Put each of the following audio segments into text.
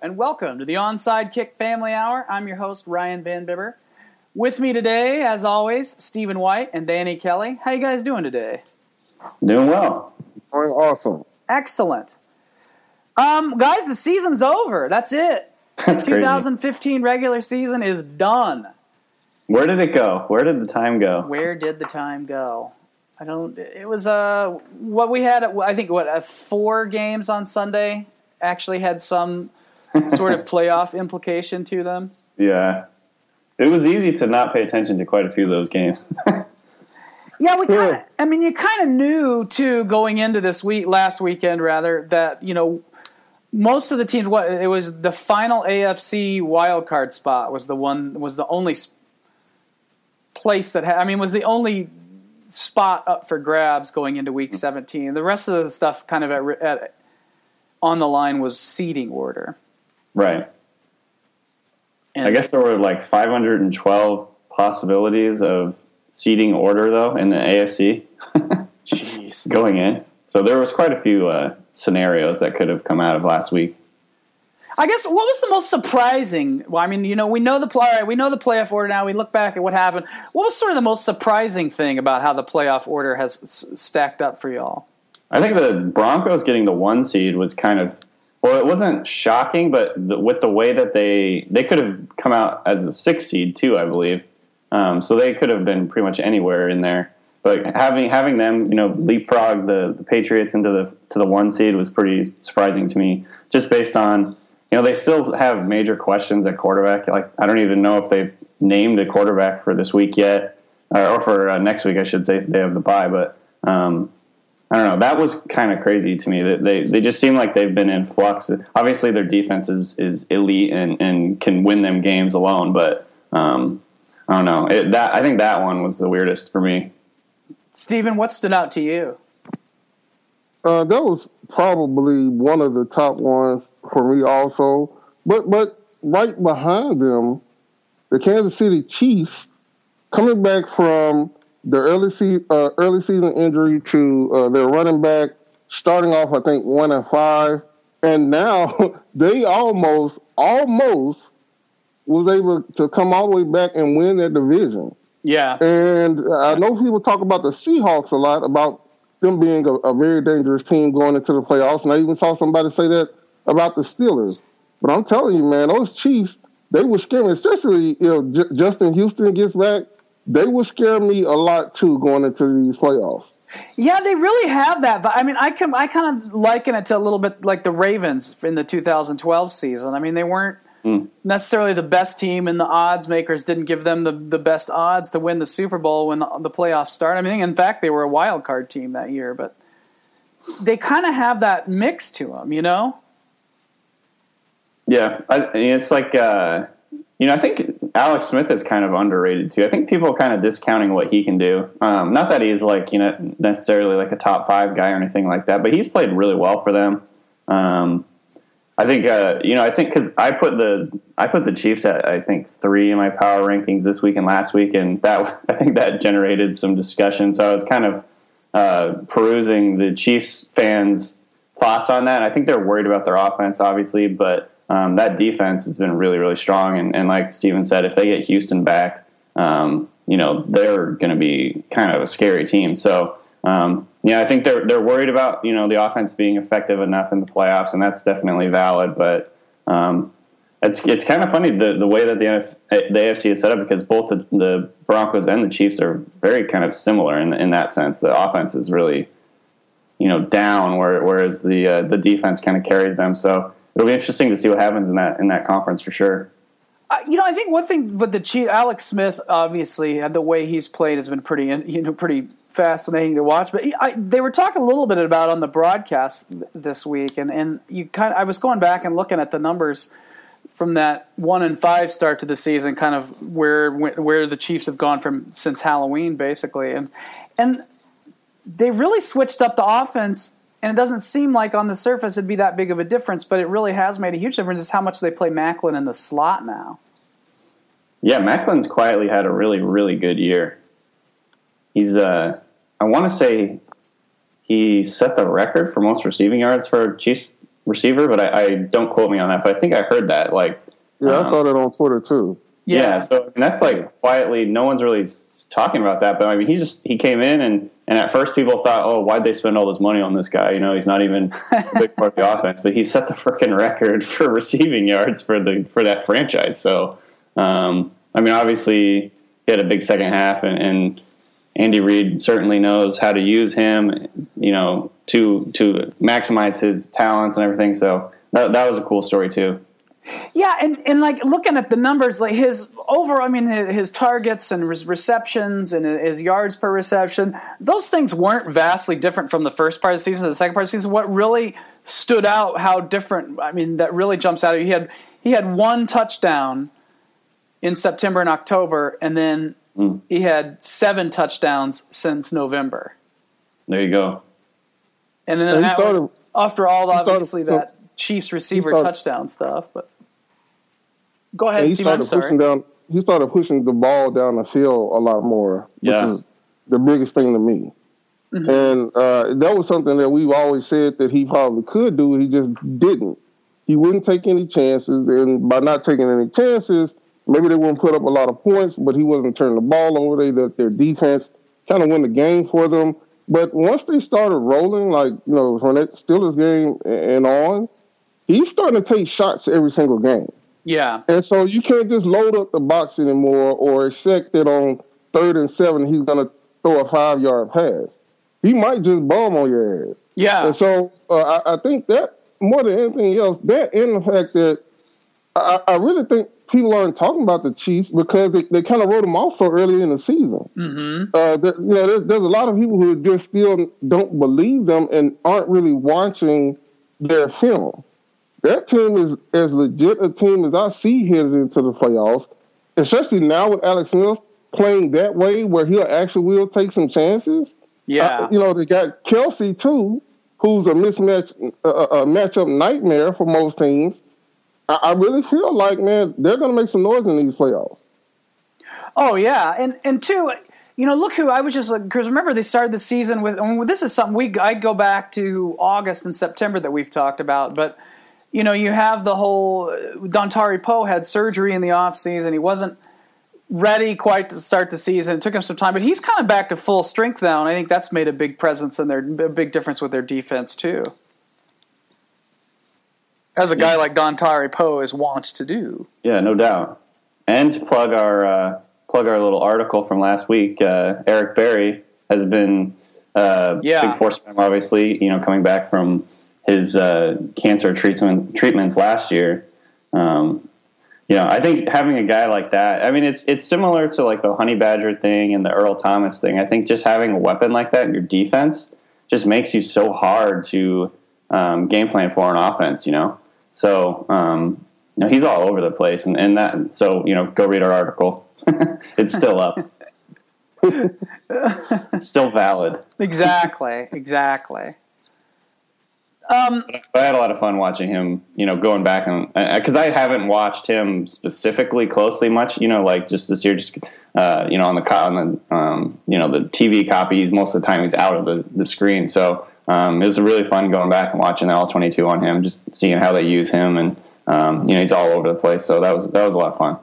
and welcome to the Onside Kick Family Hour. I'm your host, Ryan Van Bibber. With me today, as always, Stephen White and Danny Kelly. How you guys doing today? Doing well. Doing awesome. Excellent. Um, guys, the season's over. That's it. The That's crazy. 2015 regular season is done. Where did it go? Where did the time go? Where did the time go? I don't. It was uh what we had. I think what uh, four games on Sunday actually had some sort of playoff implication to them. Yeah. It was easy to not pay attention to quite a few of those games. Yeah, we kind of. I mean, you kind of knew too going into this week, last weekend rather, that you know most of the teams. What it was the final AFC wild card spot was the one was the only place that had. I mean, was the only spot up for grabs going into week mm. seventeen. The rest of the stuff kind of at, at on the line was seeding order. Right. And I guess there were like 512 possibilities of seating order, though, in the AFC Jeez. going in. So there was quite a few uh, scenarios that could have come out of last week. I guess what was the most surprising? Well, I mean, you know, we know the play. We know the playoff order now. We look back at what happened. What was sort of the most surprising thing about how the playoff order has s- stacked up for y'all? I think the Broncos getting the one seed was kind of well, it wasn't shocking, but the, with the way that they they could have come out as the six seed too, I believe. Um, so they could have been pretty much anywhere in there. But having having them, you know, leapfrog the, the Patriots into the to the one seed was pretty surprising to me, just based on you know they still have major questions at quarterback. Like I don't even know if they've named a quarterback for this week yet, or, or for uh, next week, I should say. They have the bye, but um, I don't know. That was kind of crazy to me. That they they just seem like they've been in flux. Obviously, their defense is is elite and, and can win them games alone. But um, I don't know. It, that I think that one was the weirdest for me. Stephen, what stood out to you? Uh, that was probably one of the top ones for me, also. But but right behind them, the Kansas City Chiefs, coming back from the early se- uh, early season injury to uh, their running back, starting off I think one and five, and now they almost almost was able to come all the way back and win their division. Yeah, And I know people talk about the Seahawks a lot, about them being a, a very dangerous team going into the playoffs. And I even saw somebody say that about the Steelers. But I'm telling you, man, those Chiefs, they were scary, especially if J- Justin Houston gets back. They would scare me a lot too going into these playoffs. yeah, they really have that. I mean, I can I kind of liken it to a little bit like the Ravens in the 2012 season. I mean, they weren't necessarily the best team, and the odds makers didn't give them the, the best odds to win the Super Bowl when the, the playoffs started. I mean, in fact, they were a wild card team that year, but they kind of have that mix to them, you know? Yeah, I it's like uh, you know, I think Alex Smith is kind of underrated too. I think people are kind of discounting what he can do. Um, not that he's like you know necessarily like a top five guy or anything like that, but he's played really well for them. Um, I think uh, you know I think because I put the I put the Chiefs at I think three in my power rankings this week and last week, and that I think that generated some discussion. So I was kind of uh, perusing the Chiefs fans' thoughts on that. I think they're worried about their offense, obviously, but um, that defense has been really, really strong. And, and like Stephen said, if they get Houston back, um, you know, they're going to be kind of a scary team. So, um, yeah, I think they're they're worried about you know the offense being effective enough in the playoffs, and that's definitely valid. But um, it's it's kind of funny the the way that the NF, the AFC is set up because both the, the Broncos and the Chiefs are very kind of similar in in that sense. The offense is really you know down, where, whereas the uh, the defense kind of carries them. So it'll be interesting to see what happens in that in that conference for sure. Uh, you know, I think one thing with the Chief, Alex Smith, obviously, the way he's played has been pretty, you know, pretty fascinating to watch. But I, they were talking a little bit about on the broadcast th- this week, and and you kind of, I was going back and looking at the numbers from that one and five start to the season, kind of where where the Chiefs have gone from since Halloween, basically, and and they really switched up the offense. And it doesn't seem like on the surface it'd be that big of a difference, but it really has made a huge difference. Is how much they play Maclin in the slot now. Yeah, Maclin's quietly had a really really good year. He's uh, I want to say he set the record for most receiving yards for a Chiefs receiver, but I, I, don't quote me on that. But I think I heard that. Like, yeah, um, I saw that on Twitter too. Yeah, yeah so and that's like quietly, no one's really talking about that. But I mean, he just he came in and and at first people thought, oh, why'd they spend all this money on this guy? You know, he's not even a big part of the offense, but he set the freaking record for receiving yards for the for that franchise. So, um, I mean, obviously he had a big second half, and, and Andy Reid certainly knows how to use him, you know, to to maximize his talents and everything. So that that was a cool story too. Yeah, and, and like looking at the numbers, like his over, I mean, his, targets and his receptions and his yards per reception, those things weren't vastly different from the first part of the season to the second part of the season. What really stood out, how different, I mean, that really jumps out at you. He had, he had one touchdown in September and October, and then mm. he had seven touchdowns since November. There you go. And then and started, after all, obviously, started, that Chiefs receiver started, touchdown stuff, but Go ahead, Steve. I'm sorry. Down, he started pushing the ball down the field a lot more, which yeah. is the biggest thing to me. Mm-hmm. And uh, that was something that we've always said that he probably could do. He just didn't. He wouldn't take any chances, and by not taking any chances, maybe they wouldn't put up a lot of points. But he wasn't turning the ball over. They let their defense kind of win the game for them. But once they started rolling, like you know, from that Steelers game and on, he's starting to take shots every single game. Yeah. And so you can't just load up the box anymore or expect that on third and seven he's going to throw a five yard pass. He might just bomb on your ass. Yeah. And so uh, I, I, think that more than anything else, that and the fact that I, I really think people aren't talking about the Chiefs because they, they kind of wrote them off so early in the season. Mm-hmm. Uh, that, you know, there's, there's a lot of people who just still don't believe them and aren't really watching their film that team is as legit a team as I see headed into the playoffs, especially now with Alex Smith playing that way where he'll actually will take some chances. Yeah. Uh, you know, they got Kelce too, who's a mismatch, a, a matchup nightmare for most teams. I, I really feel like, man, they're going to make some noise in these playoffs. Oh, yeah. And, and two, you know, look who I was just like, because remember they started the season with, I mean, this is something we, I go back to August and September that we've talked about, but you know, you have the whole Dontari Poe had surgery in the offseason. He wasn't ready quite to start the season. It took him some time, but he's kind of back to full strength now, and I think that's made a big presence and their a big difference with their defense too. As a guy like Dontari Poe is wont to do. Yeah, no doubt. And to plug our uh, plug our little article from last week, uh, Eric Berry has been uh, yeah. big force obviously. You know, coming back from his uh, cancer treatment treatments last year. Um, you know, I think having a guy like that, I mean, it's it's similar to like the Honey Badger thing and the Earl Thomas thing. I think just having a weapon like that in your defense just makes you so hard to um, game plan for an offense. You know, so um, you know he's all over the place, and, and that so you know go read our article. it's still up. it's still valid. Exactly. Exactly. Um, I had a lot of fun watching him, you know, going back and because I haven't watched him specifically closely much, you know, like just this year, just uh, you know, on the on the um, you know the TV copies. Most of the time, he's out of the, the screen, so um, it was really fun going back and watching the all twenty two on him, just seeing how they use him, and um, you know, he's all over the place. So that was that was a lot of fun.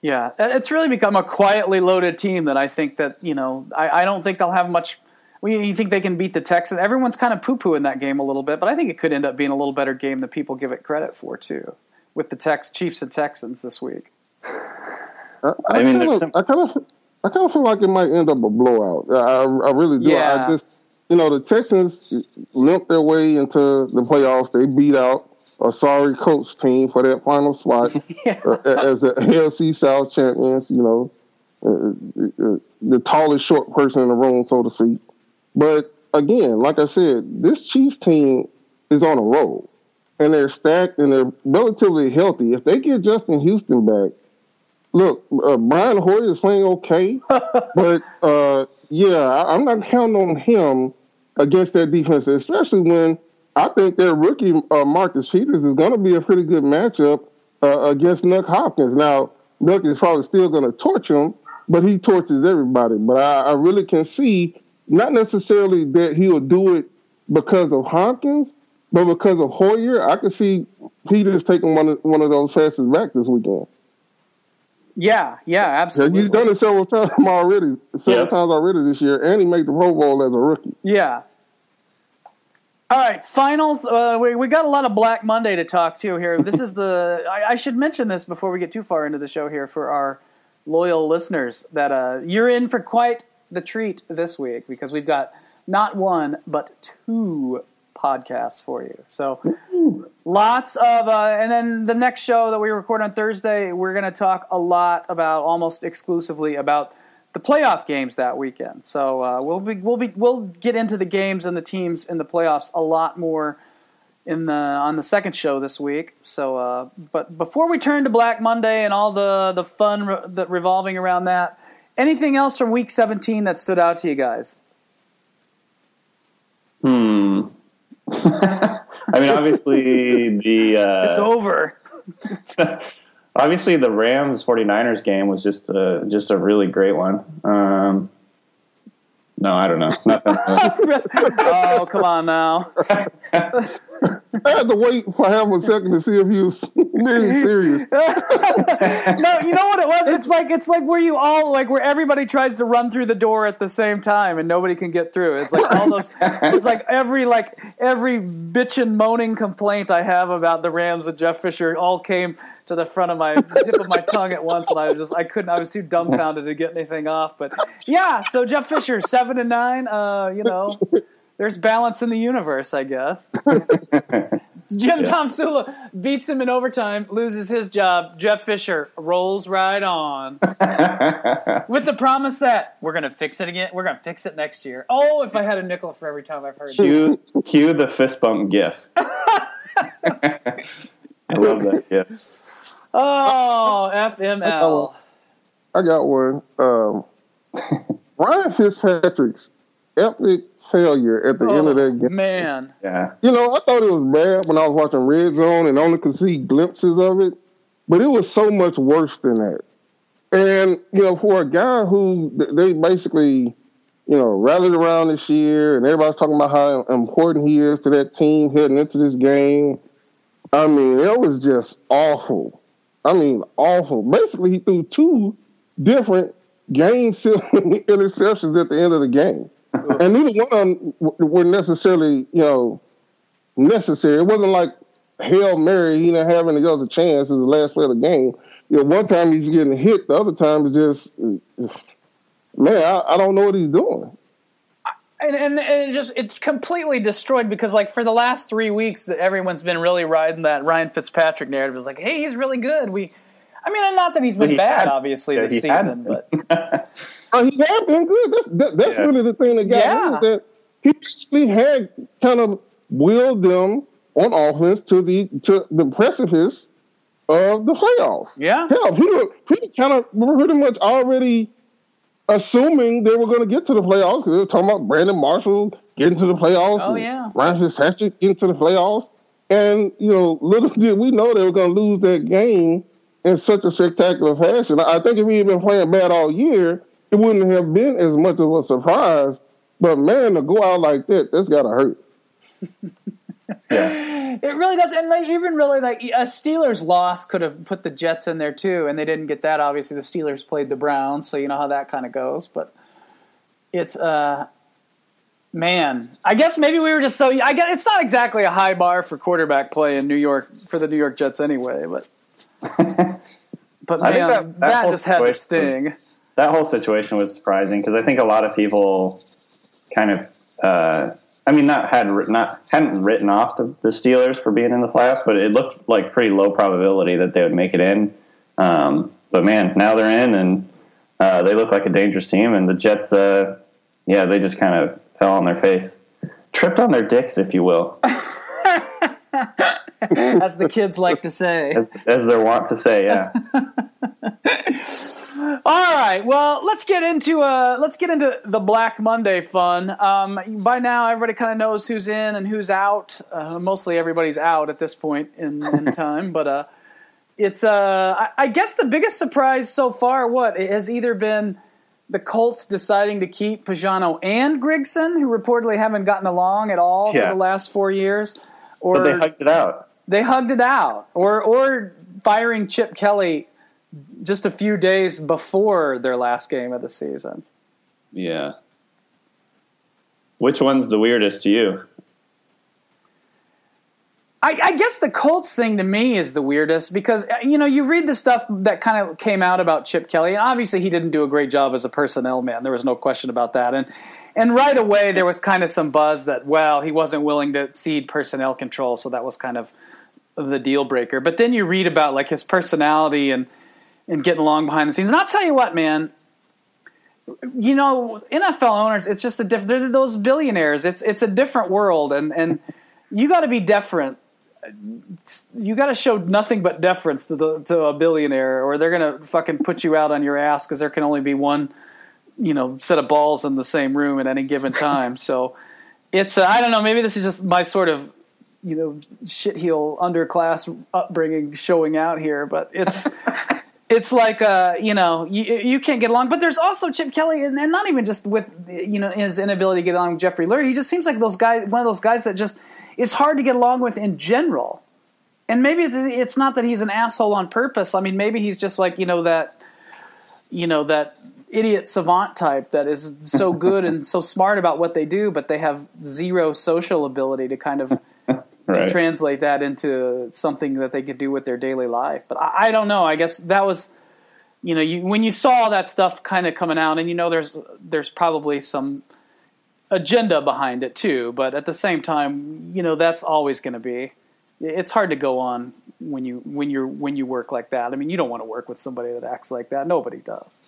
Yeah, it's really become a quietly loaded team that I think that you know I, I don't think they'll have much well, you think they can beat the Texans? Everyone's kind of poo pooing that game a little bit, but I think it could end up being a little better game than people give it credit for too, with the Tex Chiefs and Texans this week. I, I, mean, kind of, I kind of, I kind of feel like it might end up a blowout. I, I really do. Yeah. I just, you know, the Texans limped their way into the playoffs. They beat out a sorry coach team for that final spot yeah. uh, as the AFC South champions. You know, uh, uh, the tallest short person in the room, so to speak. But again, like I said, this Chiefs team is on a roll, and they're stacked and they're relatively healthy. If they get Justin Houston back, look, uh, Brian Hoyer is playing okay, but uh, yeah, I, am not counting on him against that defense, especially when I think their rookie uh, Marcus Peters is going to be a pretty good matchup uh, against Nuk Hopkins. Now, Nuk is probably still going to torch him, but he torches everybody. But I, I really can see not necessarily that he'll do it because of Hopkins, But because of Hoyer, I could see Peters taking one of, one of those passes back this weekend. Yeah, yeah, absolutely. Yeah, he's done it several times already, several Yep. times already this year, and he made the Pro Bowl as a rookie. Yeah. All right, final. Uh, we we got a lot of Black Monday to talk to here. This is the. I, I should mention this before we get too far into the show here for our loyal listeners that uh, you're in for quite the treat this week because we've got not one but two podcasts for you. So lots of, uh, and then the next show that we record on Thursday, we're going to talk a lot about, almost exclusively about the playoff games that weekend. So uh, we'll be we'll be we'll get into the games and the teams in the playoffs a lot more in the on the second show this week. So, uh, but before we turn to Black Monday and all the the fun re- that revolving around that, anything else from Week 17 that stood out to you guys? Hmm. I mean, obviously the uh, It's over. obviously the Rams 49ers game was just a, just a really great one. Um, no, I don't know. Nothing. oh, come on now. I had to wait for him a second to see if he was being serious. no, you know what it was? It's like it's like where you all like where everybody tries to run through the door at the same time and nobody can get through. It's like all those. It's like every like every bitchin' moaning complaint I have about the Rams and Jeff Fisher all came to the front of my tip of my tongue at once, and I was just I couldn't. I was too dumbfounded to get anything off. But yeah, so Jeff Fisher seven and nine. Uh, you know. There's balance in the universe, I guess. Jim Tom Sula beats him in overtime, loses his job. Jeff Fisher rolls right on with the promise that we're going to fix it again. We're going to fix it next year. Oh, if I had a nickel for every time I've heard that. cue, cue the fist bump gif. I love that gif. Oh, FML. I got one. Um, Ryan Fitzpatrick's epic failure at the end of that Oh, game. man. Yeah. You know, I thought it was bad when I was watching Red Zone and only could see glimpses of it, but it was so much worse than that. And you know, for a guy who they basically, you know, rallied around this year, and everybody's talking about how important he is to that team heading into this game. I mean, it was just awful. I mean, awful. Basically, he threw two different game-sealing interceptions at the end of the game, and neither one of them were necessarily, you know, necessary. It wasn't like Hail Mary, he didn't have any other chance as the last play of the game. You know, one time he's getting hit, the other time it's just, man, I, I don't know what he's doing. And, and, and it just it's completely destroyed because like for the last three weeks that everyone's been really riding that Ryan Fitzpatrick narrative is like, hey, he's really good. We, I mean, not that he's been he bad, had- obviously yeah, this season, been. but Uh, he had been good. That's, that, that's Yeah. really the thing that got Yeah. me is that he basically had kind of willed them on offense to the to the precipice of the playoffs. Yeah. hell, he was he kind of pretty much already assuming they were going to get to the playoffs because they were talking about Brandon Marshall getting to the playoffs. Oh, and yeah. Ryan Fitzpatrick getting to the playoffs, and you know, little did we know they were going to lose that game in such a spectacular fashion. I I think if he had been playing bad all year, it wouldn't have been as much of a surprise. But man, to go out like that, that's got to hurt. Yeah. It really does. And they even really like a Steelers loss could have put the Jets in there too, and they didn't get that. Obviously, the Steelers played the Browns, so you know how that kind of goes. But it's uh, man, I guess maybe we were just so. I guess it's not exactly a high bar for quarterback play in New York for the New York Jets anyway, but. But I man, think that, that- that just had situation sting. that whole situation was surprising because I think a lot of people kind of, uh, I mean, not had not hadn't written off the, the Steelers for being in the playoffs, but it looked like pretty low probability that they would make it in. Um, but man, now they're in, and uh, they look like a dangerous team. And the Jets, uh, yeah, they just kind of fell on their face, tripped on their dicks, if you will, as the kids like to say. as, as they're wont to say. Yeah. All right, well, let's get into uh, let's get into the Black Monday fun. Um, by now, everybody kind of knows who's in and who's out. Uh, mostly, everybody's out at this point in, in time, but uh, it's uh, I, I guess the biggest surprise so far. What it has either been the Colts deciding to keep Pagano and Grigson, who reportedly haven't gotten along at all Yeah. for the last four years, or but they hiked it out. They hugged it out, or or firing Chip Kelly just a few days before their last game of the season. Yeah. Which one's the weirdest to you? I, I, guess the Colts thing to me is the weirdest because uh, you know you read the stuff that kind of came out about Chip Kelly, and obviously he didn't do a great job as a personnel man. There was no question about that, and and right away there was kind of some buzz that well he wasn't willing to cede personnel control, so that was kind of the deal breaker. But then you read about like his personality and and getting along behind the scenes, and I'll tell you what, man. You know, NFL owners, it's just a different. They're those billionaires. It's it's a different world, and and you got to be different you got to show nothing but deference to the to a billionaire, or they're gonna fucking put you out on your ass because there can only be one, you know, set of balls in the same room at any given time. so it's uh, I don't know. Maybe this is just my sort of you know shitheel underclass upbringing showing out here, but it's. it's like uh, you know you, you can't get along. But there's also Chip Kelly, and, and, not even just with you know his inability to get along with Jeffrey Lurie. He just seems like those guys, one of those guys that just is hard to get along with in general. And maybe it's not that he's an asshole on purpose. I mean, maybe he's just like you know that, you know that idiot savant type that is so good and so smart about what they do, but they have zero social ability to kind of right. to translate that into something that they could do with their daily life. But I, I don't know. I guess that was, you know, you, when you saw that stuff kind of coming out, and you know, there's there's probably some agenda behind it too. But at the same time, you know, that's always going to be. It's hard to go on when you when you're when you work like that. I mean, you don't want to work with somebody that acts like that. Nobody does.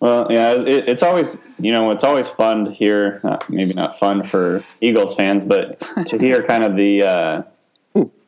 Well, yeah, it, it's always you know it's always fun to hear. Uh, maybe not fun for Eagles fans, but to hear kind of the uh,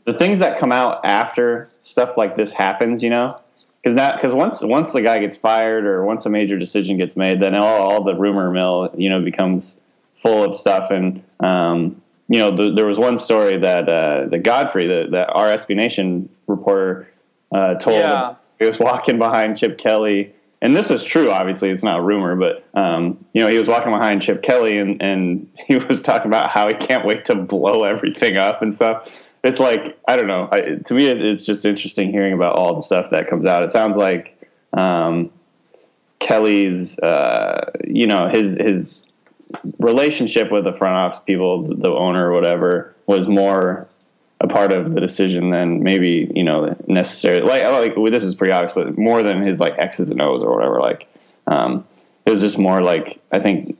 the things that come out after stuff like this happens. You know, because that because once once the guy gets fired or once a major decision gets made, then all, all the rumor mill you know becomes full of stuff. And um, you know, the, there was one story that uh, the Godfrey, the, the our SB Nation reporter, uh, told yeah. he was walking behind Chip Kelly. And this is true. Obviously, it's not a rumor, but um, you know he was walking behind Chip Kelly, and, and he was talking about how he can't wait to blow everything up and stuff it's like I don't know. I, to me, it, it's just interesting hearing about all the stuff that comes out. It sounds like um, Kelly's, uh, you know, his his relationship with the front office people, the owner or whatever, was more a part of the decision than maybe you know necessarily. Like, like well, this is pretty obvious, but more than his like X's and O's or whatever. Like, um, it was just more like I think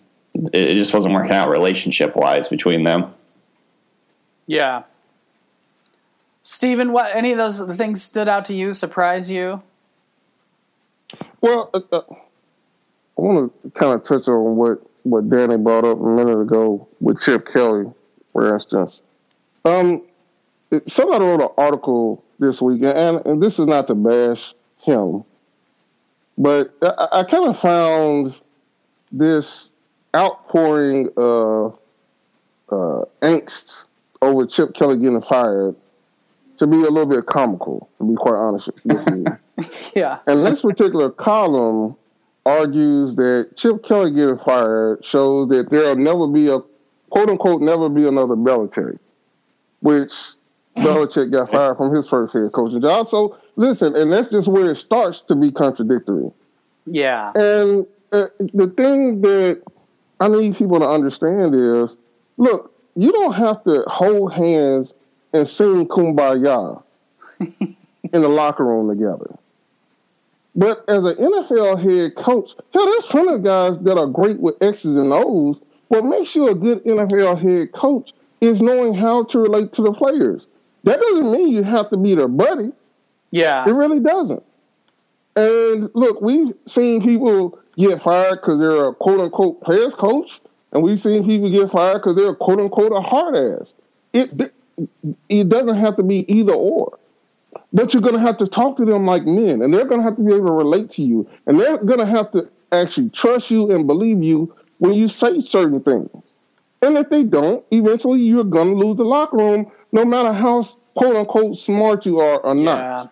it just wasn't working out relationship wise between them. Yeah, Stephen, what any of those things stood out to you, surprise you? Well, uh, uh, I want to kind of touch on what what Danny brought up a minute ago with Chip Kelly, for instance. Um, somebody wrote an article this week, and, and this is not to bash him, but I, I kind of found this outpouring of uh, angst over Chip Kelly getting fired to be a little bit comical, to be quite honest with you. yeah. And this particular column argues that Chip Kelly getting fired shows that there'll never be a quote unquote never be another Belichick, which Belichick got fired from his first head coaching job. So listen, and that's just where it starts to be contradictory. Yeah. And uh, the thing that I need people to understand is, look, you don't have to hold hands and sing kumbaya in the locker room together. But as an NFL head coach, hell, there's plenty of guys that are great with X's and O's. What makes you a good NFL head coach is knowing how to relate to the players. That doesn't mean you have to be their buddy. Yeah. It really doesn't. And look, we've seen people get fired because they're a quote unquote players coach, and we've seen people get fired because they're a quote unquote a hard ass. It it doesn't have to be either or. But you're going to have to talk to them like men, and they're going to have to be able to relate to you, and they're going to have to actually trust you and believe you when you say certain things. And if they don't, eventually you're going to lose the locker room, no matter how quote unquote smart you are or not. Yeah.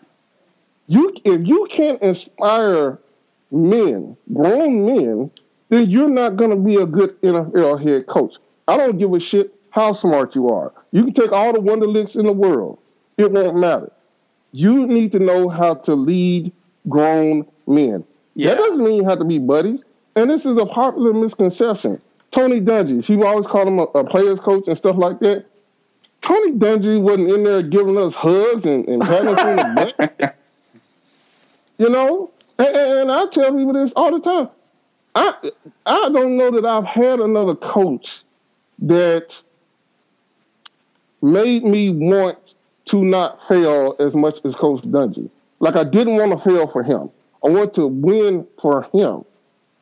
You, if you can't inspire men, grown men, then you're not going to be a good NFL head coach. I don't give a shit how smart you are. You can take all the Wonderlics in the world. It won't matter. You need to know how to lead grown men. Yeah. That doesn't mean you have to be buddies. And this is a popular misconception. Tony Dungy, people always called him a, a player's coach and stuff like that. Tony Dungy wasn't in there giving us hugs and, and patting us on the back. You know? And, and, and I tell people this all the time. I I don't know that I've had another coach that made me want to not fail as much as Coach Dungy. Like I didn't want to fail for him. I want to win for him.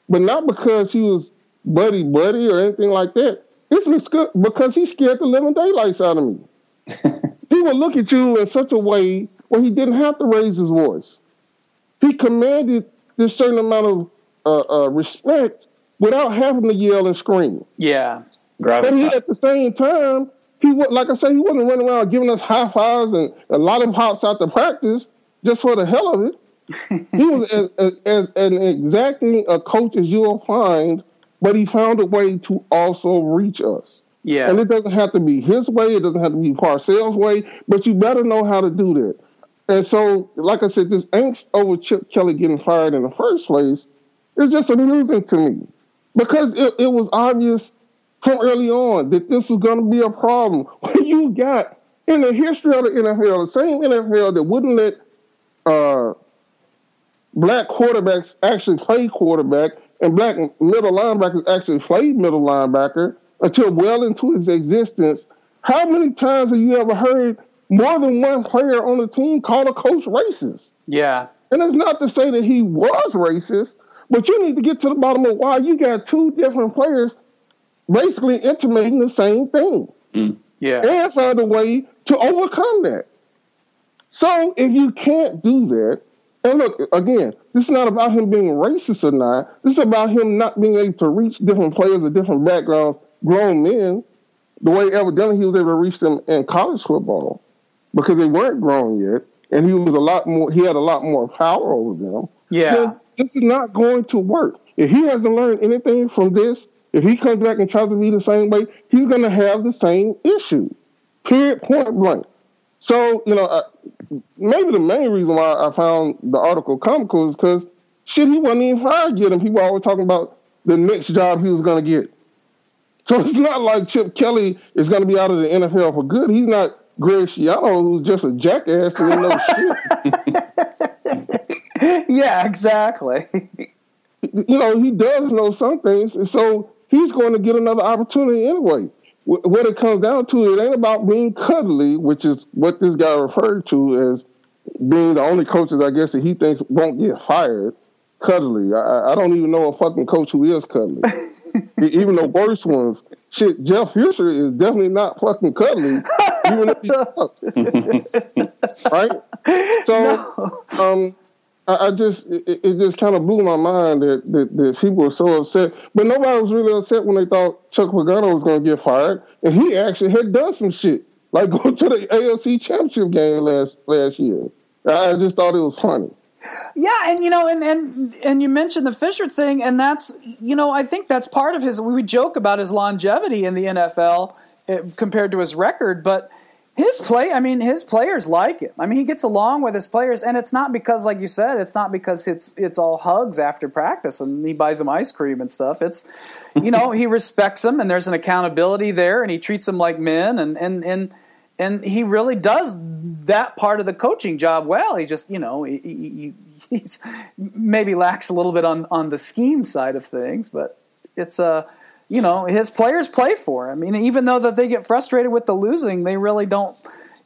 But not because he was buddy buddy or anything like that. It's because he scared the living daylights out of me. he would look at you in such a way where he didn't have to raise his voice. He commanded this certain amount of uh, uh, respect without having to yell and scream. Yeah. But he, at the same time, he would, like I said, he wasn't running around giving us high fives and a lot of pops out to practice just for the hell of it. he was as, as, as, an exacting a coach as you'll find, but he found a way to also reach us. Yeah. And it doesn't have to be his way, it doesn't have to be Parcells' way, but you better know how to do that. And so, like I said, this angst over Chip Kelly getting fired in the first place is just amusing to me because it, it was obvious from early on that this was going to be a problem. When you got in the history of the NFL, the same NFL that wouldn't let uh, black quarterbacks actually play quarterback and black middle linebackers actually played middle linebacker until well into his existence. How many times have you ever heard more than one player on the team call a coach racist? Yeah. And it's not to say that he was racist, but you need to get to the bottom of why you got two different players basically intimating the same thing. Mm. Yeah. And find a way to overcome that. So if you can't do that, and look, again, this is not about him being racist or not. This is about him not being able to reach different players of different backgrounds, grown men, the way evidently he was able to reach them in college football because they weren't grown yet, and he was a lot more. He had a lot more power over them. Yeah, this is not going to work. If he hasn't learned anything from this, if he comes back and tries to be the same way, he's going to have the same issues. Period. Point blank. So you know, maybe the main reason why I found the article comical is because shit, he wasn't even fired yet, and people always talking about the next job he was going to get. So it's not like Chip Kelly is going to be out of the NFL for good. He's not Greg Schiano, who's just a jackass and no shit. yeah, exactly. you know, he does know some things, and so he's going to get another opportunity anyway. What it comes down to, it ain't about being cuddly, which is what this guy referred to as being the only coaches, I guess, that he thinks won't get fired. Cuddly. I, I don't even know a fucking coach who is cuddly. even the worst ones. Shit, Jeff Fisher is definitely not fucking cuddly, even if he right? So, no. um, I, I, just it, it just kind of blew my mind that, that, that people were so upset, but nobody was really upset when they thought Chuck Pagano was going to get fired, and he actually had done some shit, like go to the AFC Championship game last last year. I just thought it was funny. Yeah, and you know, and and and you mentioned the Fisher thing, and that's you know, I think that's part of his. We joke about his longevity in the NFL eh, compared to his record, but his play. I mean, his players like him. I mean, he gets along with his players, and it's not because, like you said, it's not because it's it's all hugs after practice and he buys them ice cream and stuff. It's you know, he respects them, and there's an accountability there, and he treats them like men, and and and and he really does that part of the coaching job well. He just, you know, he, he, he's maybe lacks a little bit on on the scheme side of things, but it's a, uh, you know, his players play for him. I mean, even though that they get frustrated with the losing, they really don't.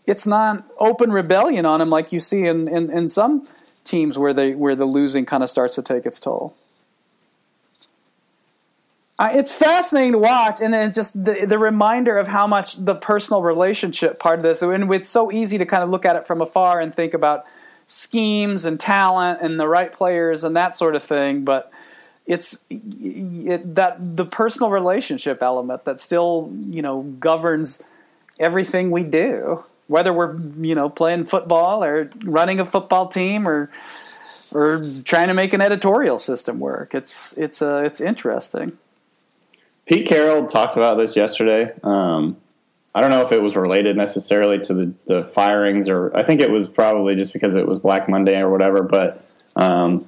It's not open rebellion on him like you see in in, in some teams where they where the losing kind of starts to take its toll. Uh, it's fascinating to watch, and then just the the reminder of how much the personal relationship part of this, and it's so easy to kind of look at it from afar and think about schemes and talent and the right players and that sort of thing, but it's it, that the personal relationship element that still you know governs everything we do, whether we're you know playing football or running a football team or or trying to make an editorial system work. It's it's uh, it's interesting. Pete Carroll talked about this yesterday. Um, I don't know if it was related necessarily to the, the firings, or I think it was probably just because it was Black Monday or whatever. But um,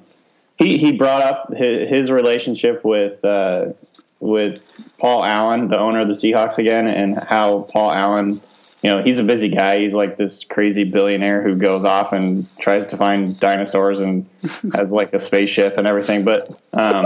he he brought up his, his relationship with uh, with Paul Allen, the owner of the Seahawks, again, and how Paul Allen you know, he's a busy guy. He's like this crazy billionaire who goes off and tries to find dinosaurs and has like a spaceship and everything. But um,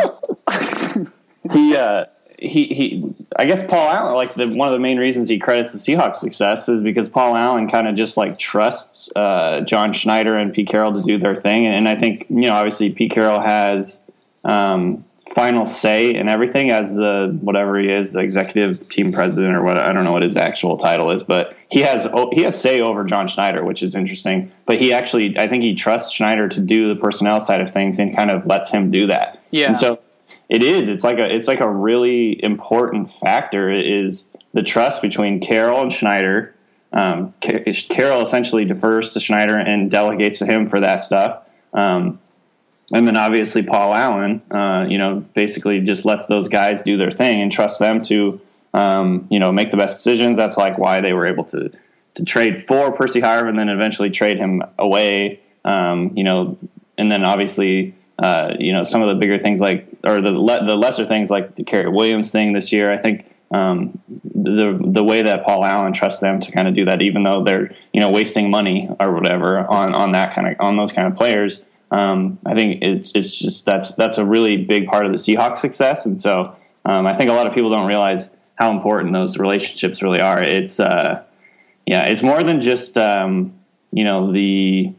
he, uh, he, he, I guess Paul Allen, like the, one of the main reasons he credits the Seahawks success is because Paul Allen kind of just like trusts uh, John Schneider and Pete Carroll to do their thing. And I think, you know, obviously Pete Carroll has, um, final say in everything as the whatever he is, the executive team president or what I don't know what his actual title is, but he has he has say over John Schneider, which is interesting. But he actually, I think he trusts Schneider to do the personnel side of things and kind of lets him do that. Yeah. And so it is. It's like a it's like a really important factor is the trust between Carroll and Schneider. Um, Carroll essentially defers to Schneider and delegates to him for that stuff. Um, and then obviously Paul Allen, uh, you know, basically just lets those guys do their thing and trusts them to, um, you know, make the best decisions. That's like why they were able to to trade for Percy Harvin and then eventually trade him away. Um, you know, and then obviously, uh, you know, some of the bigger things like or the le- the lesser things like the Cary Williams thing this year. I think um, the the way that Paul Allen trusts them to kind of do that, even though they're you know wasting money or whatever on on that kind of on those kind of players. Um, I think it's it's just that's that's a really big part of the Seahawks success, and so um, I think a lot of people don't realize how important those relationships really are. It's uh, yeah, it's more than just um, you know the.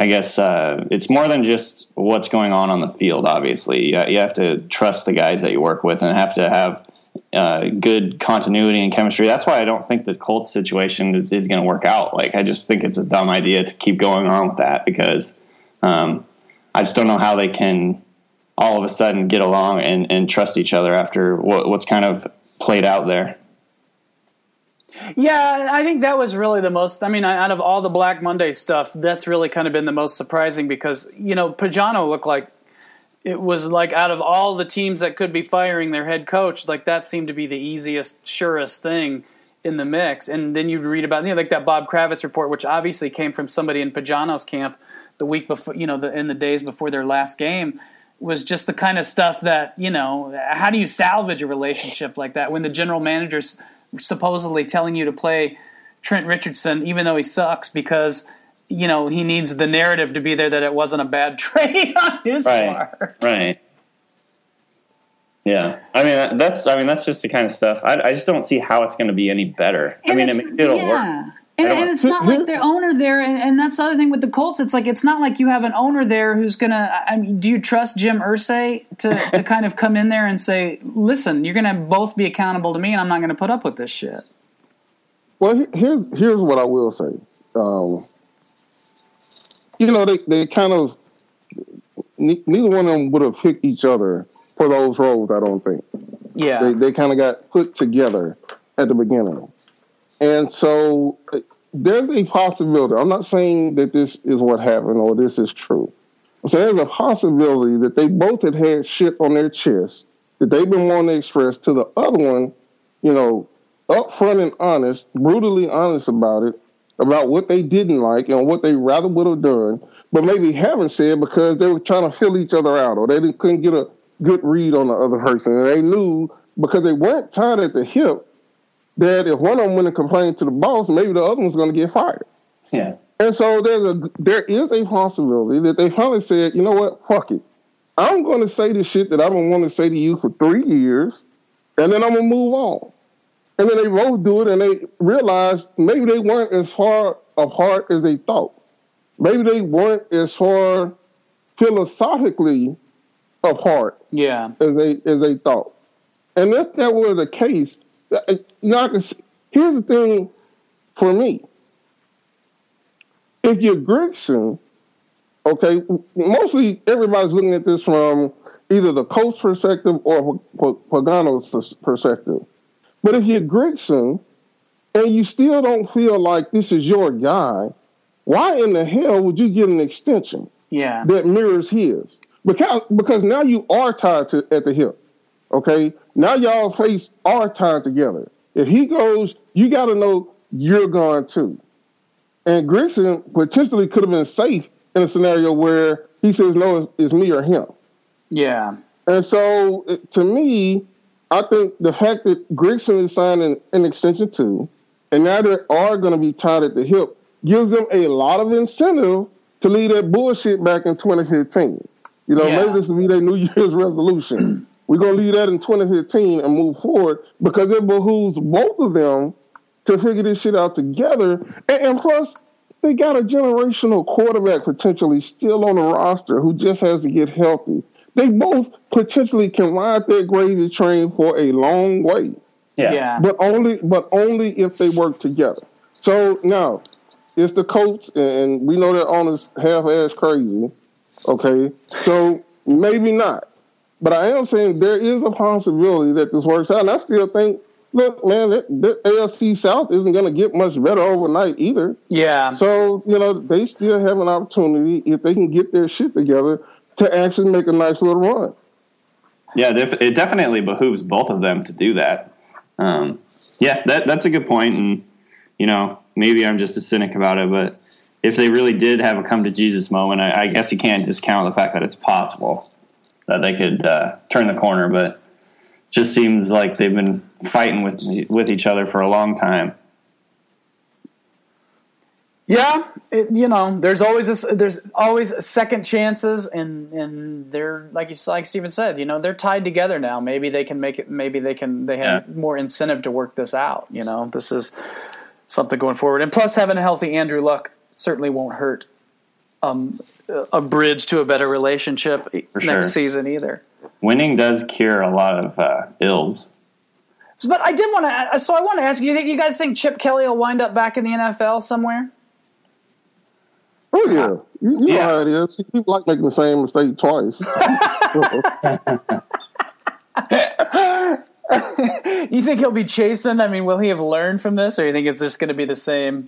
I guess uh, it's more than just what's going on on the field. Obviously, you, you have to trust the guys that you work with, and have to have uh, good continuity and chemistry. That's why I don't think the Colts situation is, is going to work out. Like, I just think it's a dumb idea to keep going on with that because um, I just don't know how they can all of a sudden get along and, and trust each other after what, what's kind of played out there. Yeah, I think that was really the most. I mean, out of all the Black Monday stuff, that's really kind of been the most surprising because you know Pagano looked like it was like out of all the teams that could be firing their head coach, like that seemed to be the easiest, surest thing in the mix. And then you'd read about you know like that Bob Kravitz report, which obviously came from somebody in Pagano's camp the week before, you know, the, in the days before their last game, was just the kind of stuff that you know. How do you salvage a relationship like that when the general manager's supposedly telling you to play Trent Richardson, even though he sucks, because you know he needs the narrative to be there that it wasn't a bad trade on his right. part. Right. Yeah, I mean that's I mean that's just the kind of stuff. I, I just don't see how it's going to be any better. And I mean, it it'll yeah. work. And, and, it's not like the owner there, and, and, that's the other thing with the Colts. It's like it's not like you have an owner there who's gonna. I mean, do you trust Jim Irsay to to kind of come in there and say, "Listen, you're gonna both be accountable to me, and I'm not going to put up with this shit." Well, here's here's what I will say. Um, you know, they they kind of neither one of them would have picked each other for those roles. I don't think. Yeah, they they kind of got put together at the beginning. And so there's a possibility. I'm not saying that this is what happened or this is true. So there's a possibility that they both had had shit on their chest that they've been wanting to express to the other one, you know, upfront and honest, brutally honest about it, about what they didn't like and what they rather would have done, but maybe haven't said because they were trying to fill each other out or they couldn't get a good read on the other person. And they knew because they weren't tied at the hip that if one of them went and complained to the boss, maybe the other one's going to get fired. Yeah. And so there's a there is a possibility that they finally said, you know what, fuck it. I'm going to say the shit that I've been wanting to say to you for three years, and then I'm gonna move on. And then they both do it, and they realize maybe they weren't as far apart as they thought. Maybe they weren't as far philosophically apart, yeah, as they as they thought. And if that were the case, Uh, you know, here's the thing for me. If you're Grigson, okay, mostly everybody's looking at this from either the coach perspective or Pagano's perspective. But if you're Grigson and you still don't feel like this is your guy, why in the hell would you get an extension yeah. that mirrors his? Because, because now you are tied to at the hip. Okay, now y'all face our time together. If he goes, you got to know you're going too. And Grigson potentially could have been safe in a scenario where he says, no, it's, it's me or him. Yeah. And so, to me, I think the fact that Grigson is signing an extension too, and now they are going to be tied at the hip, gives them a lot of incentive to leave that bullshit back in 2015. You know, Yeah. maybe this will be their New Year's resolution. We're going to leave that in 2015 and move forward because it behooves both of them to figure this shit out together. And, and plus, they got a generational quarterback potentially still on the roster who just has to get healthy. They both potentially can ride that gravy train for a long way Yeah. Yeah. but only but only if they work together. So now it's the Colts, and we know that owner's half ass crazy. Okay, so maybe not, but I am saying there is a possibility that this works out, and I still think. Look, man, that, that AFC South isn't going to get much better overnight either. Yeah. So, you know, they still have an opportunity if they can get their shit together to actually make a nice little run. Yeah, def- it definitely behooves both of them to do that. Um, yeah, that that's a good point, and you know, maybe I'm just a cynic about it, but if they really did have a come to Jesus moment, I, I guess you can't discount the fact that it's possible that they could uh, turn the corner. But just seems like they've been fighting with with each other for a long time. Yeah, it, you know, there's always this. There's always second chances, and and they're like you like Stephen said, you know, they're tied together now. Maybe they can make it. Maybe they can. They have Yeah. more incentive to work this out. You know, this is something going forward, and plus having a healthy Andrew Luck certainly won't hurt. Um, a bridge to a better relationship For next sure. season either. Winning does cure a lot of uh, ills. But I did want to. So I want to ask you: think you guys think Chip Kelly will wind up back in the NFL somewhere? Oh yeah, you, you Yeah. know how it is. People like making the same mistake twice. You think he'll be chasing? I mean, will he have learned from this, or you think it's just going to be the same?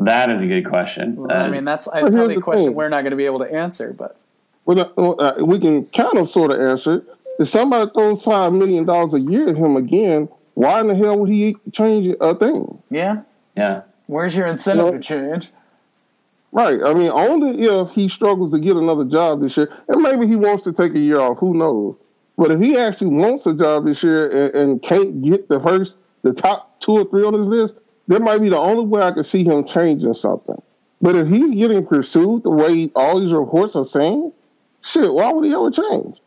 That is a good question. That I mean, that's I, Well, probably a question thing. we're not going to be able to answer. But well, uh, we can kind of sort of answer it. If somebody throws five million dollars a year at him again, why in the hell would he change a thing? yeah, yeah. where's your incentive No. to change? Right. I mean, only if he struggles to get another job this year, and maybe he wants to take a year off. Who knows? But if he actually wants a job this year and, and can't get the first, the top two or three on his list, that might be the only way I could see him changing something. But if he's getting pursued the way all these reports are saying, shit, why would he ever change?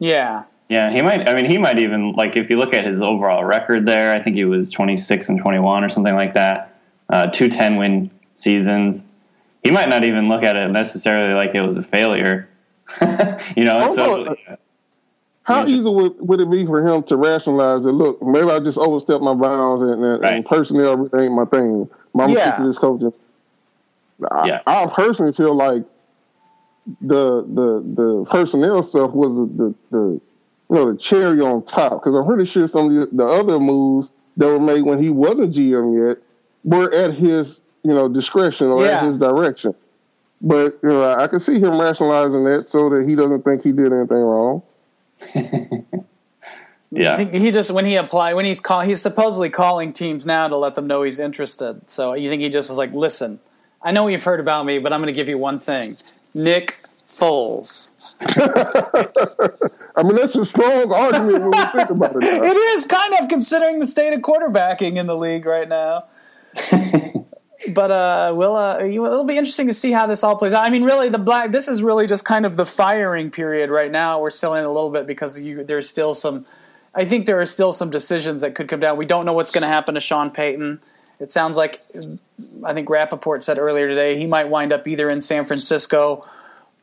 Yeah, Yeah, he might. I mean, he might even like if you look at his overall record there. I think he was twenty six and twenty one or something like that. Uh, two ten win seasons. He might not even look at it necessarily like it was a failure. you know, and Oh, so, no. How easy would, would it be for him to rationalize that? Look, maybe I just overstepped my bounds, and, and, Right. and personnel ain't my thing. I'm Yeah. this coaching. I, Yeah. I personally feel like the the the personnel stuff was the the you know the cherry on top because I'm pretty sure some of the, the other moves that were made when he wasn't GM yet were at his you know discretion or Yeah. at his direction. But you know, I can see him rationalizing that so that he doesn't think he did anything wrong. yeah, I think he just when he applied when he's call he's supposedly calling teams now to let them know he's interested. So you think he just is like, listen, I know you've heard about me, but I'm going to give you one thing: Nick Foles. I mean, that's a strong argument when we think about it. Now. It is kind of considering the state of quarterbacking in the league right now. But uh, we'll, uh, it'll be interesting to see how this all plays out. I mean, really, the black. This is really just kind of the firing period right now. We're still in a little bit because you, there's still some. I think there are still some decisions that could come down. We don't know what's going to happen to Sean Payton. It sounds like I think Rapoport said earlier today he might wind up either in San Francisco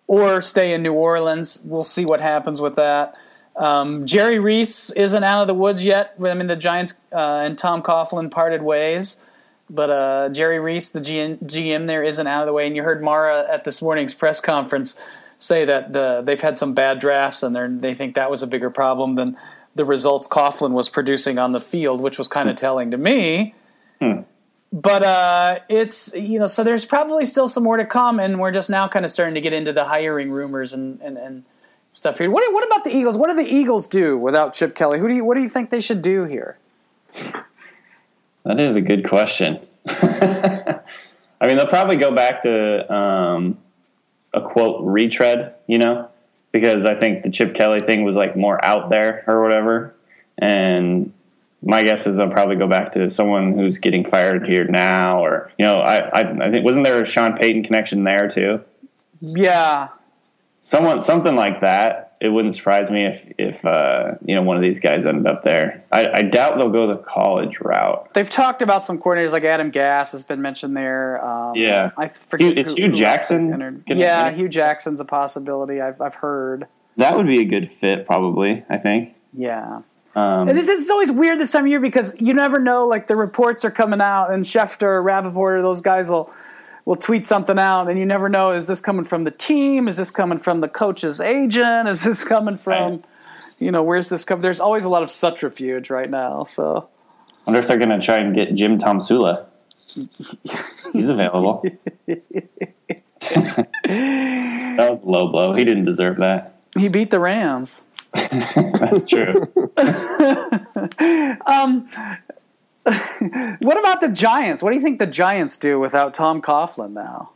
or stay in New Orleans. We'll see what happens with that. Um, Jerry Reese isn't out of the woods yet. I mean, the Giants uh, and Tom Coughlin parted ways, but uh, Jerry Reese, the GM, GM there, isn't out of the way. And you heard Mara at this morning's press conference say that the, they've had some bad drafts, and they're, they think that was a bigger problem than the results Coughlin was producing on the field, which was kind of telling to me. But uh, it's you know, so there's probably still some more to come, and we're just now kind of starting to get into the hiring rumors and and and stuff here. What, what about the Eagles? What do the Eagles do without Chip Kelly? Who do you, what do you think they should do here? That is a good question. I mean, they'll probably go back to um, a quote retread, you know, because I think the Chip Kelly thing was like more out there or whatever. And my guess is they'll probably go back to someone who's getting fired here now, or you know, I I, I think wasn't there a Sean Payton connection there too? Yeah, someone something like that. It wouldn't surprise me if if uh, you know one of these guys ended up there. I, I, doubt they'll go the college route. They've talked about some coordinators like Adam Gase has been mentioned there. Um, yeah, I forget. Hue, is Hue Jackson? Yeah, Hue Jackson's a possibility. I've I've heard that would be a good fit, probably. I think. Yeah. Um, and it's, it's, always weird this time of year because you never know. Like the reports are coming out, and Schefter, Rapoport, those guys will will tweet something out, and you never know: is this coming from the team? Is this coming from the coach's agent? Is this coming from, you know, where's this coming? There's always a lot of subterfuge right now. So, I wonder if they're going to try and get Jim Tomsula. He's available. that was low blow. He didn't deserve that. He beat the Rams. That's true. um, what about the Giants? What do you think the Giants do without Tom Coughlin now?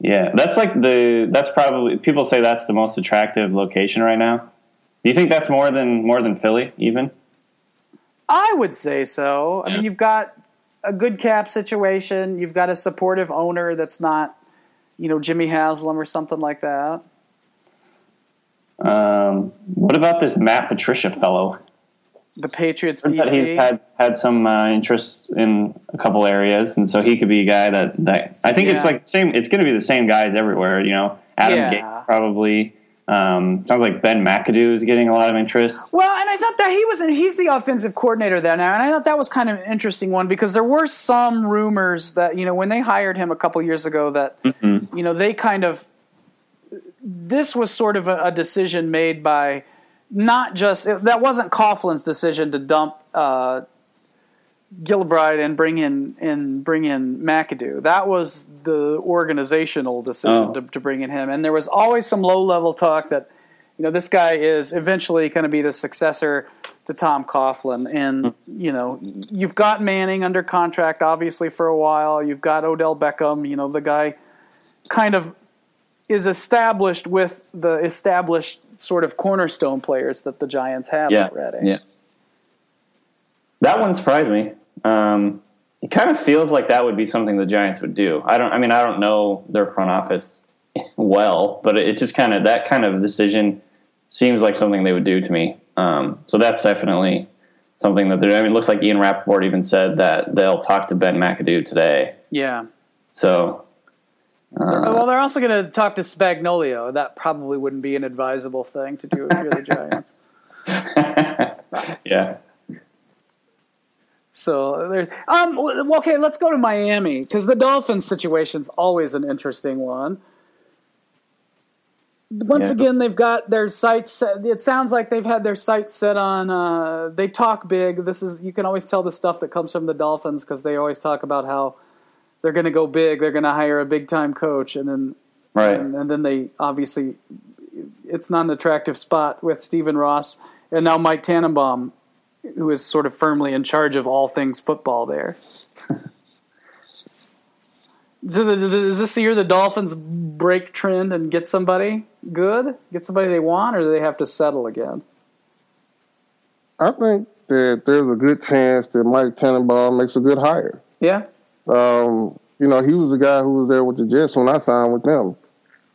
Yeah, that's like the that's probably people say that's the most attractive location right now. Do you think that's more than more than Philly even? I would say so. Yeah. I mean, you've got a good cap situation. You've got a supportive owner that's not, you know, Jimmy Haslam or something like that. Um, what about this Matt Patricia fellow? The Patriots DC. He's had had some uh, interest in a couple areas, and so he could be a guy that, that I think yeah. it's like same. It's going to be the same guys everywhere. You know, Adam yeah. Gase probably. Um, sounds like Ben McAdoo is getting a lot of interest. Well, and I thought that he was and he's the offensive coordinator there now, and I thought that was kind of an interesting one because there were some rumors that you know when they hired him a couple years ago that mm-hmm. you know they kind of this was sort of a, a decision made by not just that wasn't Coughlin's decision to dump uh, Gilbride and bring in and bring in McAdoo. That was the organizational decision oh. to, to, bring in him. And there was always some low level talk that you know this guy is eventually going to be the successor to Tom Coughlin. And hmm. you know you've got Manning under contract obviously for a while. You've got Odell Beckham. You know the guy kind of is established with the established sort of cornerstone players that the Giants have yeah, already. Yeah. That one surprised me. Um, it kind of feels like that would be something the Giants would do. I don't. I mean, I don't know their front office well, but it just kind of that kind of decision seems like something they would do to me. Um, so that's definitely something that they're. I mean, it looks like Ian Rapoport even said that they'll talk to Ben McAdoo today. Yeah. So uh, well, they're also going to talk to Spagnuolo. That probably wouldn't be an advisable thing to do if you're the Giants. yeah. So there's um okay, let's go to Miami because the Dolphins situation's always an interesting one. Once yeah. again, they've got their sights. Set, it sounds like they've had their sights set on. Uh, they talk big. This is you can always tell the stuff that comes from the Dolphins because they always talk about how they're going to go big. They're going to hire a big time coach, and then right, and, and, then they obviously it's not an attractive spot with Stephen Ross and now Mike Tannenbaum, who is sort of firmly in charge of all things football there. Is this the year the Dolphins break trend and get somebody good, get somebody they want, or do they have to settle again? I think that there's a good chance that Mike Tannenbaum makes a good hire. Yeah. Um, you know, he was the guy who was there with the Jets when I signed with them.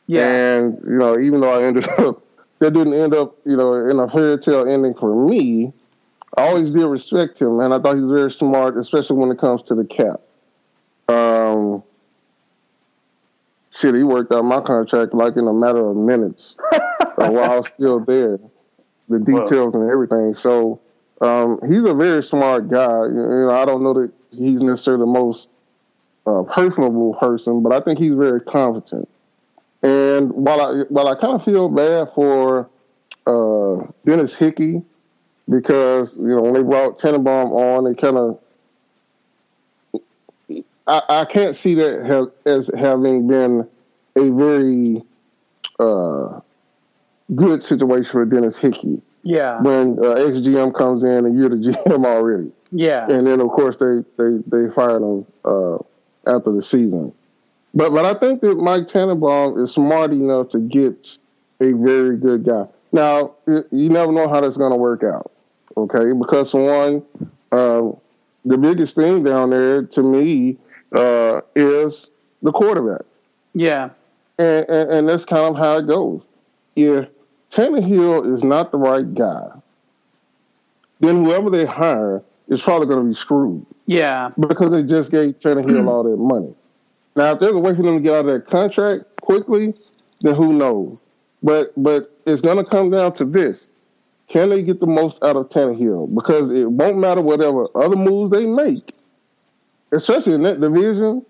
Yeah. And, you know, even though I ended up, that didn't end up, you know, in a fairy tale ending for me, I always did respect him, and I thought he was very smart, especially when it comes to the cap. Um, shit, he worked out my contract like in a matter of minutes uh, while I was still there. The details and everything. So um, he's a very smart guy. You know, I don't know that he's necessarily the most uh, personable person, but I think he's very competent. And while I while I kind of feel bad for uh, Dennis Hickey because you know when they brought Tannenbaum on, they kind of I, I, can't see that have, as having been a very uh, good situation for Dennis Hickey. Yeah. When uh, ex GM comes in and you're the GM already. Yeah. And then of course they they they fired him uh, after the season. But but I think that Mike Tannenbaum is smart enough to get a very good guy. Now you never know how that's going to work out, okay? Because one, um, the biggest thing down there to me uh, is the quarterback. Yeah. And, and, and that's kind of how it goes. If Tannehill is not the right guy, then whoever they hire is probably going to be screwed. Yeah. Because they just gave Tannehill mm-hmm. all that money. Now, if there's a way for them to get out of that contract quickly, then who knows? But but it's going to come down to this: Can they get the most out of Tannehill? Because it won't matter whatever other moves they make, especially in that division.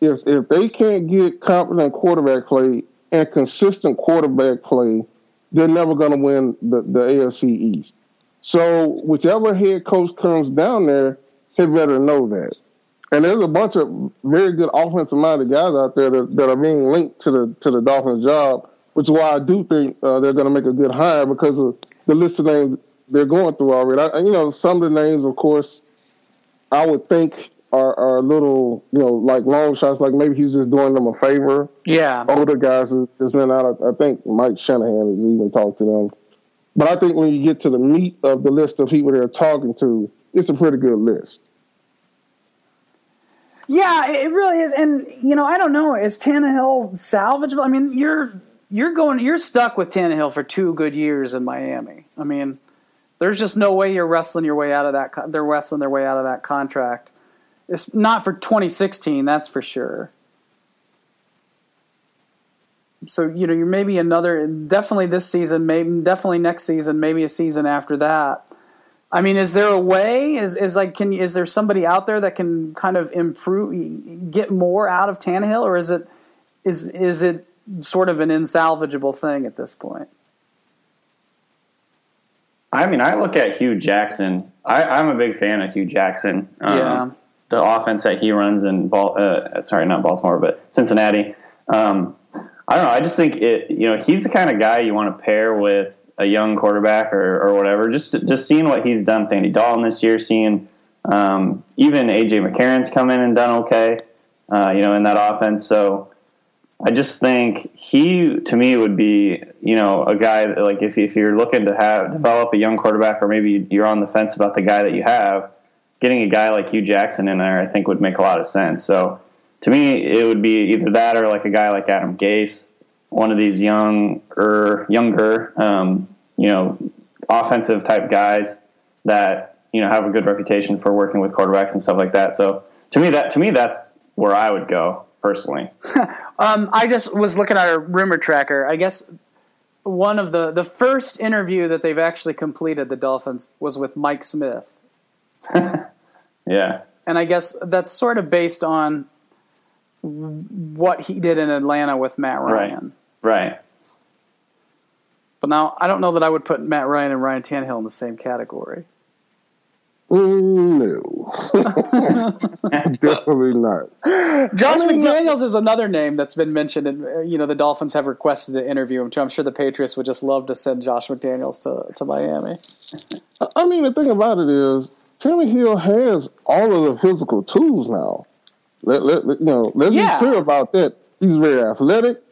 If if they can't get competent quarterback play and consistent quarterback play, they're never going to win the, the AFC East. So whichever head coach comes down there, he better know that. And there's a bunch of very good offensive minded guys out there that, that are being linked to the to the Dolphins job, which is why I do think uh, they're going to make a good hire because of the list of names they're going through already. I, you know, some of the names, of course, I would think are, are a little, you know, like long shots. Like maybe he's just doing them a favor. Yeah. Older guys has, has been out. I think Mike Shanahan has even talked to them. But I think when you get to the meat of the list of people they're talking to, it's a pretty good list. Yeah, it really is. And you know, I don't know. Is Tannehill salvageable? I mean, you're you're going you're stuck with Tannehill for two good years in Miami. I mean, there's just no way you're wrestling your way out of that. They're wrestling their way out of that contract. It's not for 2016, that's for sure. So you know, you're maybe another, definitely this season, maybe definitely next season, maybe a season after that. I mean, is there a way? Is is like, can you, is there somebody out there that can kind of improve, get more out of Tannehill, or is it is is it sort of an insalvageable thing at this point? I mean, I look at Hue Jackson. I, am a big fan of Hue Jackson. Um, yeah. The offense that he runs in, Ball, uh, sorry, not Baltimore, but Cincinnati. Um, I don't know. I just think it. You know, he's the kind of guy you want to pair with a young quarterback or, or whatever. Just just seeing what he's done Andy Dalton this year, seeing um, even AJ McCarron's come in and done okay. Uh, you know, in that offense. So I just think he, to me, would be you know a guy that, like if if you're looking to have develop a young quarterback, or maybe you're on the fence about the guy that you have, getting a guy like Hue Jackson in there, I think would make a lot of sense. So to me, it would be either that or like a guy like Adam Gase, one of these younger, younger, um, you know, offensive type guys that you know have a good reputation for working with quarterbacks and stuff like that. So to me, that to me, that's where I would go personally. um, I just was looking at a rumor tracker. I guess one of the the first interview that they've actually completed, the Dolphins, was with Mike Smith. yeah, and I guess that's sort of based on what he did in Atlanta with Matt Ryan. Right. right. But now I don't know that I would put Matt Ryan and Ryan Tannehill in the same category. No, definitely not. Josh McDaniels is another name that's been mentioned, and uh, you know the Dolphins have requested to interview him too. I'm sure the Patriots would just love to send Josh McDaniels to to Miami. I mean, the thing about it is, Tannehill has all of the physical tools now. Let, let, you know, let's yeah. be clear about that. He's very athletic.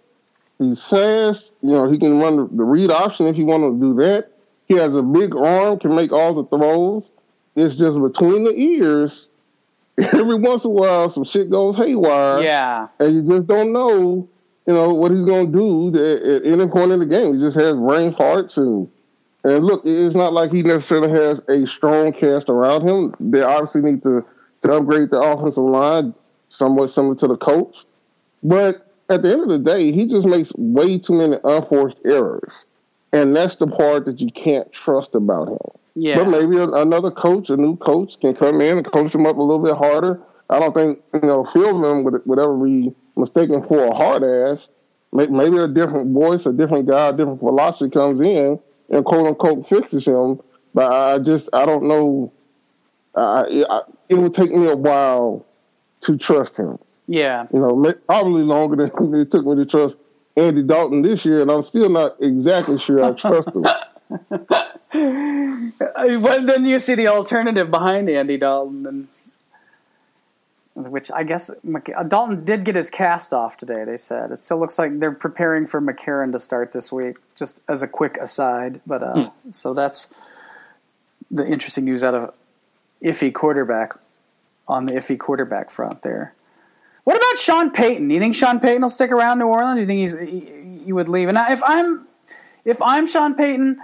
He's fast. You know, he can run the, the read option if you want to do that. He has a big arm, can make all the throws. It's just between the ears. Every once in a while, some shit goes haywire. Yeah, and you just don't know, you know, what he's going to do at, at any point in the game. He just has brain farts and and look, it's not like he necessarily has a strong cast around him. They obviously need to to upgrade the offensive line somewhat similar to the coach. But at the end of the day, he just makes way too many unforced errors. And that's the part that you can't trust about him. Yeah. But maybe a, another coach, a new coach, can come in and coach him up a little bit harder. I don't think, you know, Philbin would, would ever be mistaken for a hard ass. Maybe a different voice, a different guy, a different philosophy comes in and quote unquote fixes him. But I just, I don't know. Uh, it, it would take me a while to trust him. Yeah. You know, probably longer than it took me to trust Andy Dalton this year, and I'm still not exactly sure I trust him. But then you see the alternative behind Andy Dalton, and which I guess Dalton did get his cast off today. They said it still looks like they're preparing for McCarron to start this week. Just as a quick aside, but uh, hmm. so that's the interesting news out of iffy quarterback on the iffy quarterback front there. What about Sean Payton? Do you think Sean Payton will stick around New Orleans? Do you think he's he, he would leave? And if I'm if I'm Sean Payton,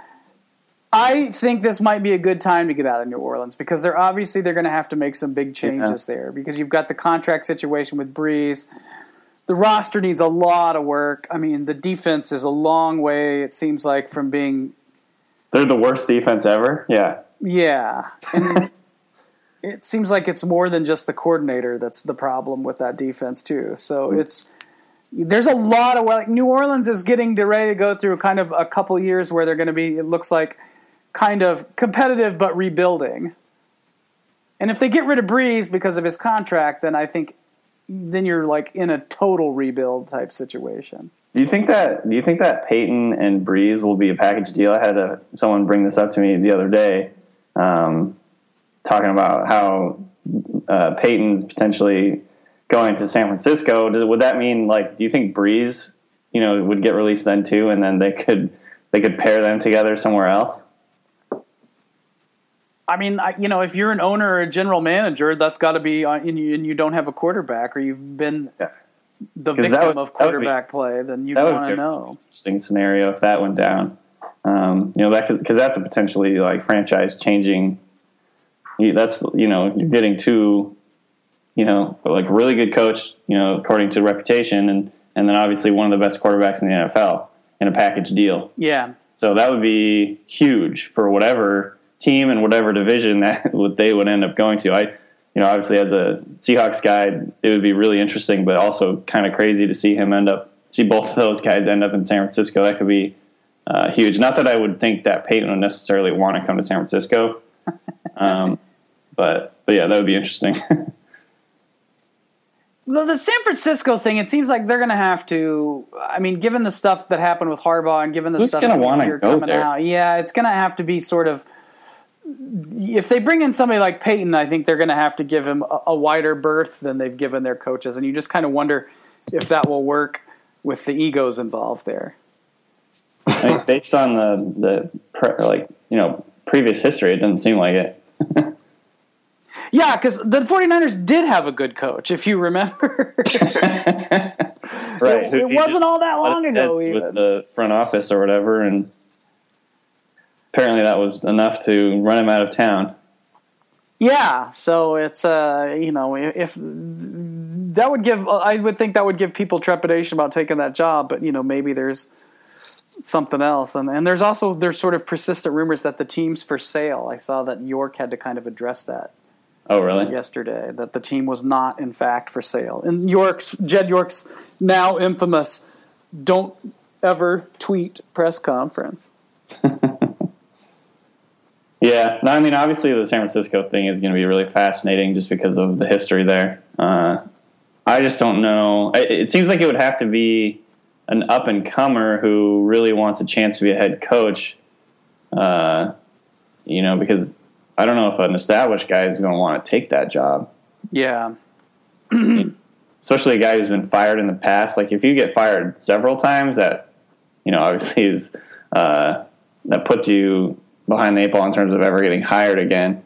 I think this might be a good time to get out of New Orleans because they're obviously they're going to have to make some big changes yeah. there because you've got the contract situation with Brees. The roster needs a lot of work. I mean, the defense is a long way. It seems like from being they're the worst defense ever. Yeah, yeah, and it seems like it's more than just the coordinator that's the problem with that defense too. So mm-hmm. it's there's a lot of like New Orleans is getting ready to go through kind of a couple years where they're going to be. It looks like kind of competitive but rebuilding. And if they get rid of Brees because of his contract, then I think then you're like in a total rebuild type situation. Do you think that? Do you think that Payton and Brees will be a package deal? I had a, someone bring this up to me the other day, um, talking about how uh, Payton's potentially going to San Francisco. Does, would that mean like? Do you think Brees, you know, would get released then too, and then they could they could pair them together somewhere else? I mean, I, you know, if you're an owner or a general manager, that's got to be, uh, and you, and you don't have a quarterback, or you've been yeah. the victim would, of quarterback be, play, then you want to know. Interesting scenario if that went down. Um, you know, that because that's a potentially like franchise changing. That's you know you're getting two, you know, like really good coach, you know, according to reputation, and and then obviously one of the best quarterbacks in the NFL in a package deal. Yeah. So that would be huge for whatever team and whatever division that they would end up going to. I, you know, obviously as a Seahawks guy, it would be really interesting, but also kind of crazy to see him end up, see both of those guys end up in San Francisco. That could be uh, huge. Not that I would think that Payton would necessarily want to come to San Francisco, um, but but yeah, that would be interesting. Well, the San Francisco thing, it seems like they're going to have to. I mean, given the stuff that happened with Harbaugh and given the Who's stuff that you're coming there? out, yeah, it's going to have to be sort of if they bring in somebody like Payton, I think they're going to have to give him a, a, wider berth than they've given their coaches, and you just kind of wonder if that will work with the egos involved there. I mean, based on the the pre, like you know previous history, it doesn't seem like it. Yeah, because the 49ers did have a good coach, if you remember. right, it, it wasn't all that long ago. Even. With the front office or whatever, and apparently that was enough to run him out of town. Yeah, so it's uh, you know, if that would give, I would think that would give people trepidation about taking that job, but you know, maybe there's something else, and and there's also there's sort of persistent rumors that the team's for sale. I saw that York had to kind of address that. Oh, really? Yesterday, that the team was not in fact for sale. And York's Jed York's now infamous "Don't ever tweet" press conference. Yeah, no, I mean, obviously the San Francisco thing is going to be really fascinating just because of the history there. Uh, I just don't know. It, it, seems like it would have to be an up and comer who really wants a chance to be a head coach. Uh, you know, because I don't know if an established guy is going to want to take that job. Yeah. Especially a guy who's been fired in the past. Like if you get fired several times, that you know obviously is uh, that puts you behind the eight ball in terms of ever getting hired again.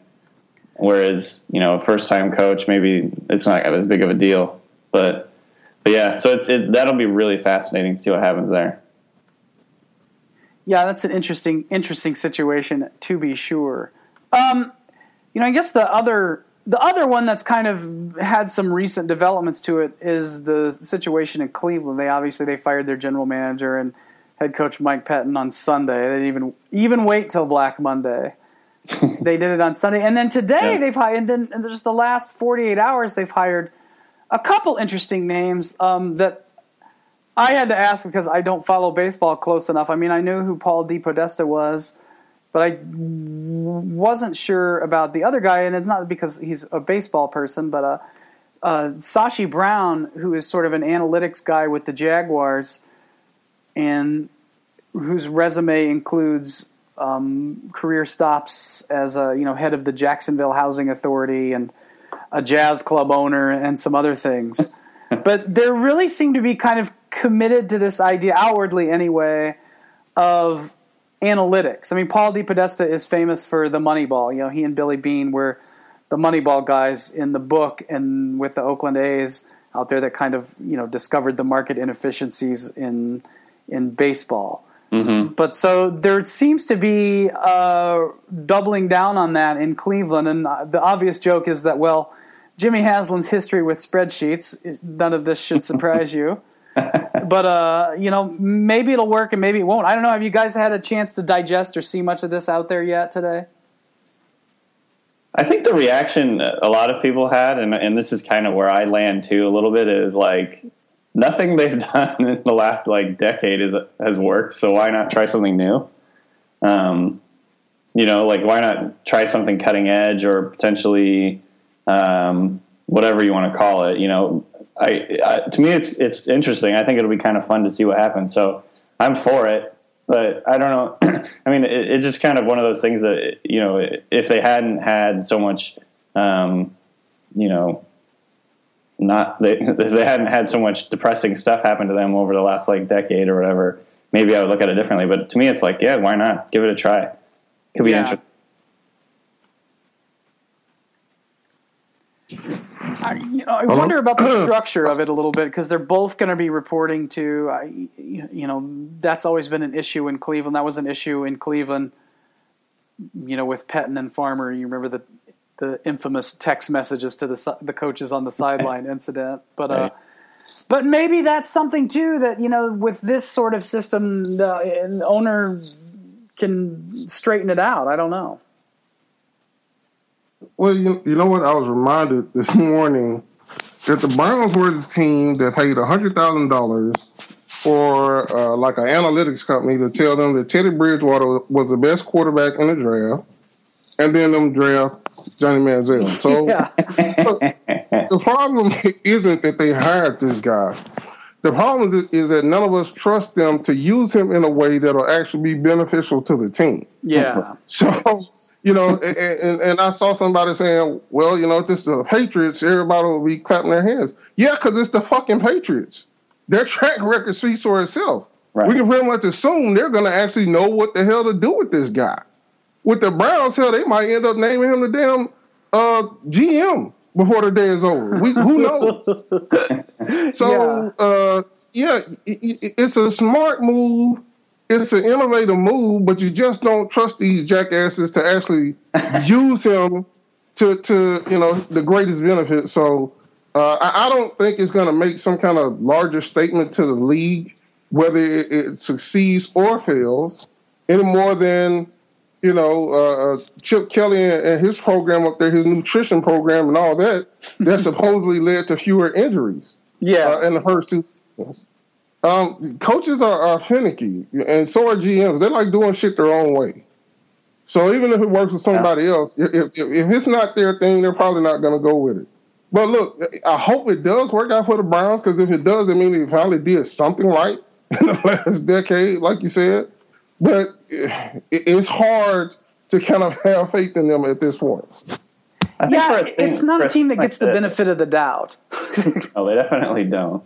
Whereas, you know, a first time coach, maybe it's not as big of a deal. But, but yeah, so it's, it, that'll be really fascinating to see what happens there. Yeah, that's an interesting, interesting situation to be sure. Um, you know, I guess the other, the other one that's kind of had some recent developments to it is the situation in Cleveland. They obviously they fired their general manager and head coach Mike Pettine on Sunday. They didn't even even wait till Black Monday. they did it on Sunday, and then today yeah. they've hired. And then and just the last forty eight hours, they've hired a couple interesting names um, that I had to ask because I don't follow baseball close enough. I mean, I knew who Paul DePodesta was, but I wasn't sure about the other guy, and it's not because he's a baseball person, but uh, uh, Sashi Brown, who is sort of an analytics guy with the Jaguars and whose resume includes um, career stops as a you know head of the Jacksonville Housing Authority and a jazz club owner and some other things. but there really seem to be kind of committed to this idea outwardly anyway of analytics. I mean, Paul DePodesta is famous for the Moneyball. You know, he and Billy Beane were the Moneyball guys in the book and with the Oakland A's out there that kind of you know discovered the market inefficiencies in in baseball. Mm-hmm. But so there seems to be uh, doubling down on that in Cleveland, and the obvious joke is that well, Jimmy Haslam's history with spreadsheets, none of this should surprise you. but uh, you know, maybe it'll work and maybe it won't. I don't know. Have you guys had a chance to digest or see much of this out there yet today? I think the reaction a lot of people had, and, and this is kind of where I land too a little bit, is like nothing they've done in the last like decade is has worked. So why not try something new? Um, you know, like why not try something cutting edge or potentially um, whatever you want to call it? You know, I, I to me it's it's interesting. I think it'll be kind of fun to see what happens. So I'm for it but I don't know. I mean, it, it's just kind of one of those things that you know, if they hadn't had so much, um, you know, not they, if they hadn't had so much depressing stuff happen to them over the last like decade or whatever, maybe I would look at it differently. But to me, it's like, yeah, why not? Give it a try. Could be yeah. interesting. I, you know, I wonder about the structure of it a little bit because they're both going to be reporting to, uh, you know, that's always been an issue in Cleveland. That was an issue in Cleveland, you know, with Pettine and Farmer. You remember the the infamous text messages to the the coaches on the sideline incident, but uh, but maybe that's something too that you know with this sort of system, the owner can straighten it out. I don't know. Well, you, you know what? I was reminded this morning that the Browns were the team that paid hundred thousand dollars for uh, like an analytics company to tell them that Teddy Bridgewater was the best quarterback in the draft, and then them draft Johnny Manziel. So the problem isn't that they hired this guy. The problem is that none of us trust them to use him in a way that'll actually be beneficial to the team. Yeah. So you know, and, and, I saw somebody saying, well, you know, if it's the Patriots, everybody will be clapping their hands. Yeah, because it's the fucking Patriots. Their track record speaks for itself. Right. We can pretty much assume they're going to actually know what the hell to do with this guy. With the Browns, hell, they might end up naming him the damn uh, GM before the day is over. We, who knows? so, yeah, uh, yeah it, it's a smart move it's an innovative move, but you just don't trust these jackasses to actually use him to to you know the greatest benefit. So uh, I, I, don't think it's going to make some kind of larger statement to the league whether it, it succeeds or fails any more than you know uh, uh Chip Kelly and, and, his program up there, his nutrition program and all that that supposedly led to fewer injuries. Yeah, uh, in the first two seasons. Um, coaches are, are finicky, and so are GMs. They like doing shit their own way. So even if it works with somebody yeah. else, if, if, if, it's not their thing, they're probably not going to go with it. But look, I hope it does work out for the Browns because if it does, it means they finally did something right in the last decade, like you said. But it's hard to kind of have faith in them at this point. Yeah, it's not a team that gets the benefit of the doubt. oh, they definitely don't.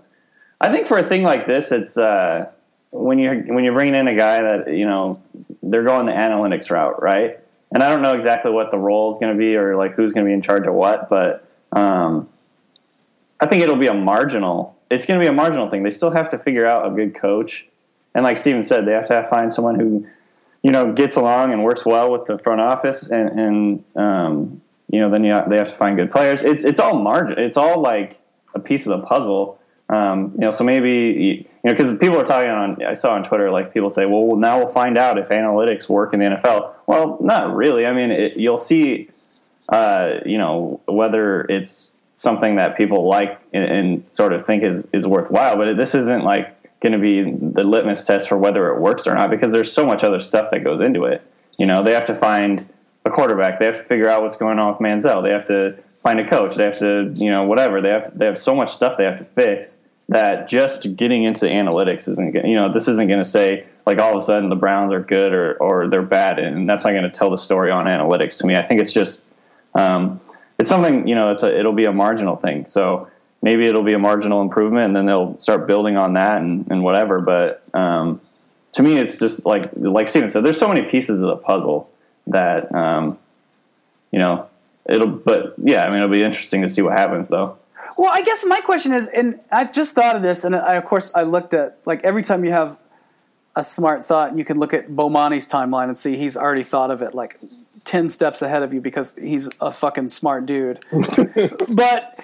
I think for a thing like this, it's uh, when you when you're bringing in a guy that you know they're going the analytics route, right? And I don't know exactly what the role is going to be or like who's going to be in charge of what, but um, I think it'll be a marginal. It's going to be a marginal thing. They still have to figure out a good coach, and like Stephen said, they have to have, find someone who you know gets along and works well with the front office, and, and um, you know then you have, they have to find good players. It's it's all margin. It's all like a piece of the puzzle um, you know, so maybe you know because people are talking on. I saw on Twitter like people say, "Well, now we'll find out if analytics work in the NFL." Well, not really. I mean, it, you'll see. Uh, you know whether it's something that people like and, and sort of think is is worthwhile, but this isn't like going to be the litmus test for whether it works or not because there's so much other stuff that goes into it. You know, they have to find a quarterback. They have to figure out what's going on with Manziel. They have to find a coach. They have to, you know, whatever. They have they have so much stuff they have to fix. that just getting into analytics isn't you know this isn't going to say like all of a sudden the Browns are good or or they're bad, and that's not going to tell the story on analytics to me. I think it's just um, it's something you know it's a it'll be a marginal thing. So maybe it'll be a marginal improvement, and then they'll start building on that and, and whatever. But um, to me, it's just like like Stephen said, there's so many pieces of the puzzle that um, you know it'll. But yeah, I mean, it'll be interesting to see what happens though. Well, I guess my question is, and I just thought of this, and I, of course I looked at like every time you have a smart thought, you can look at Bomani's timeline and see he's already thought of it like ten steps ahead of you because he's a fucking smart dude. but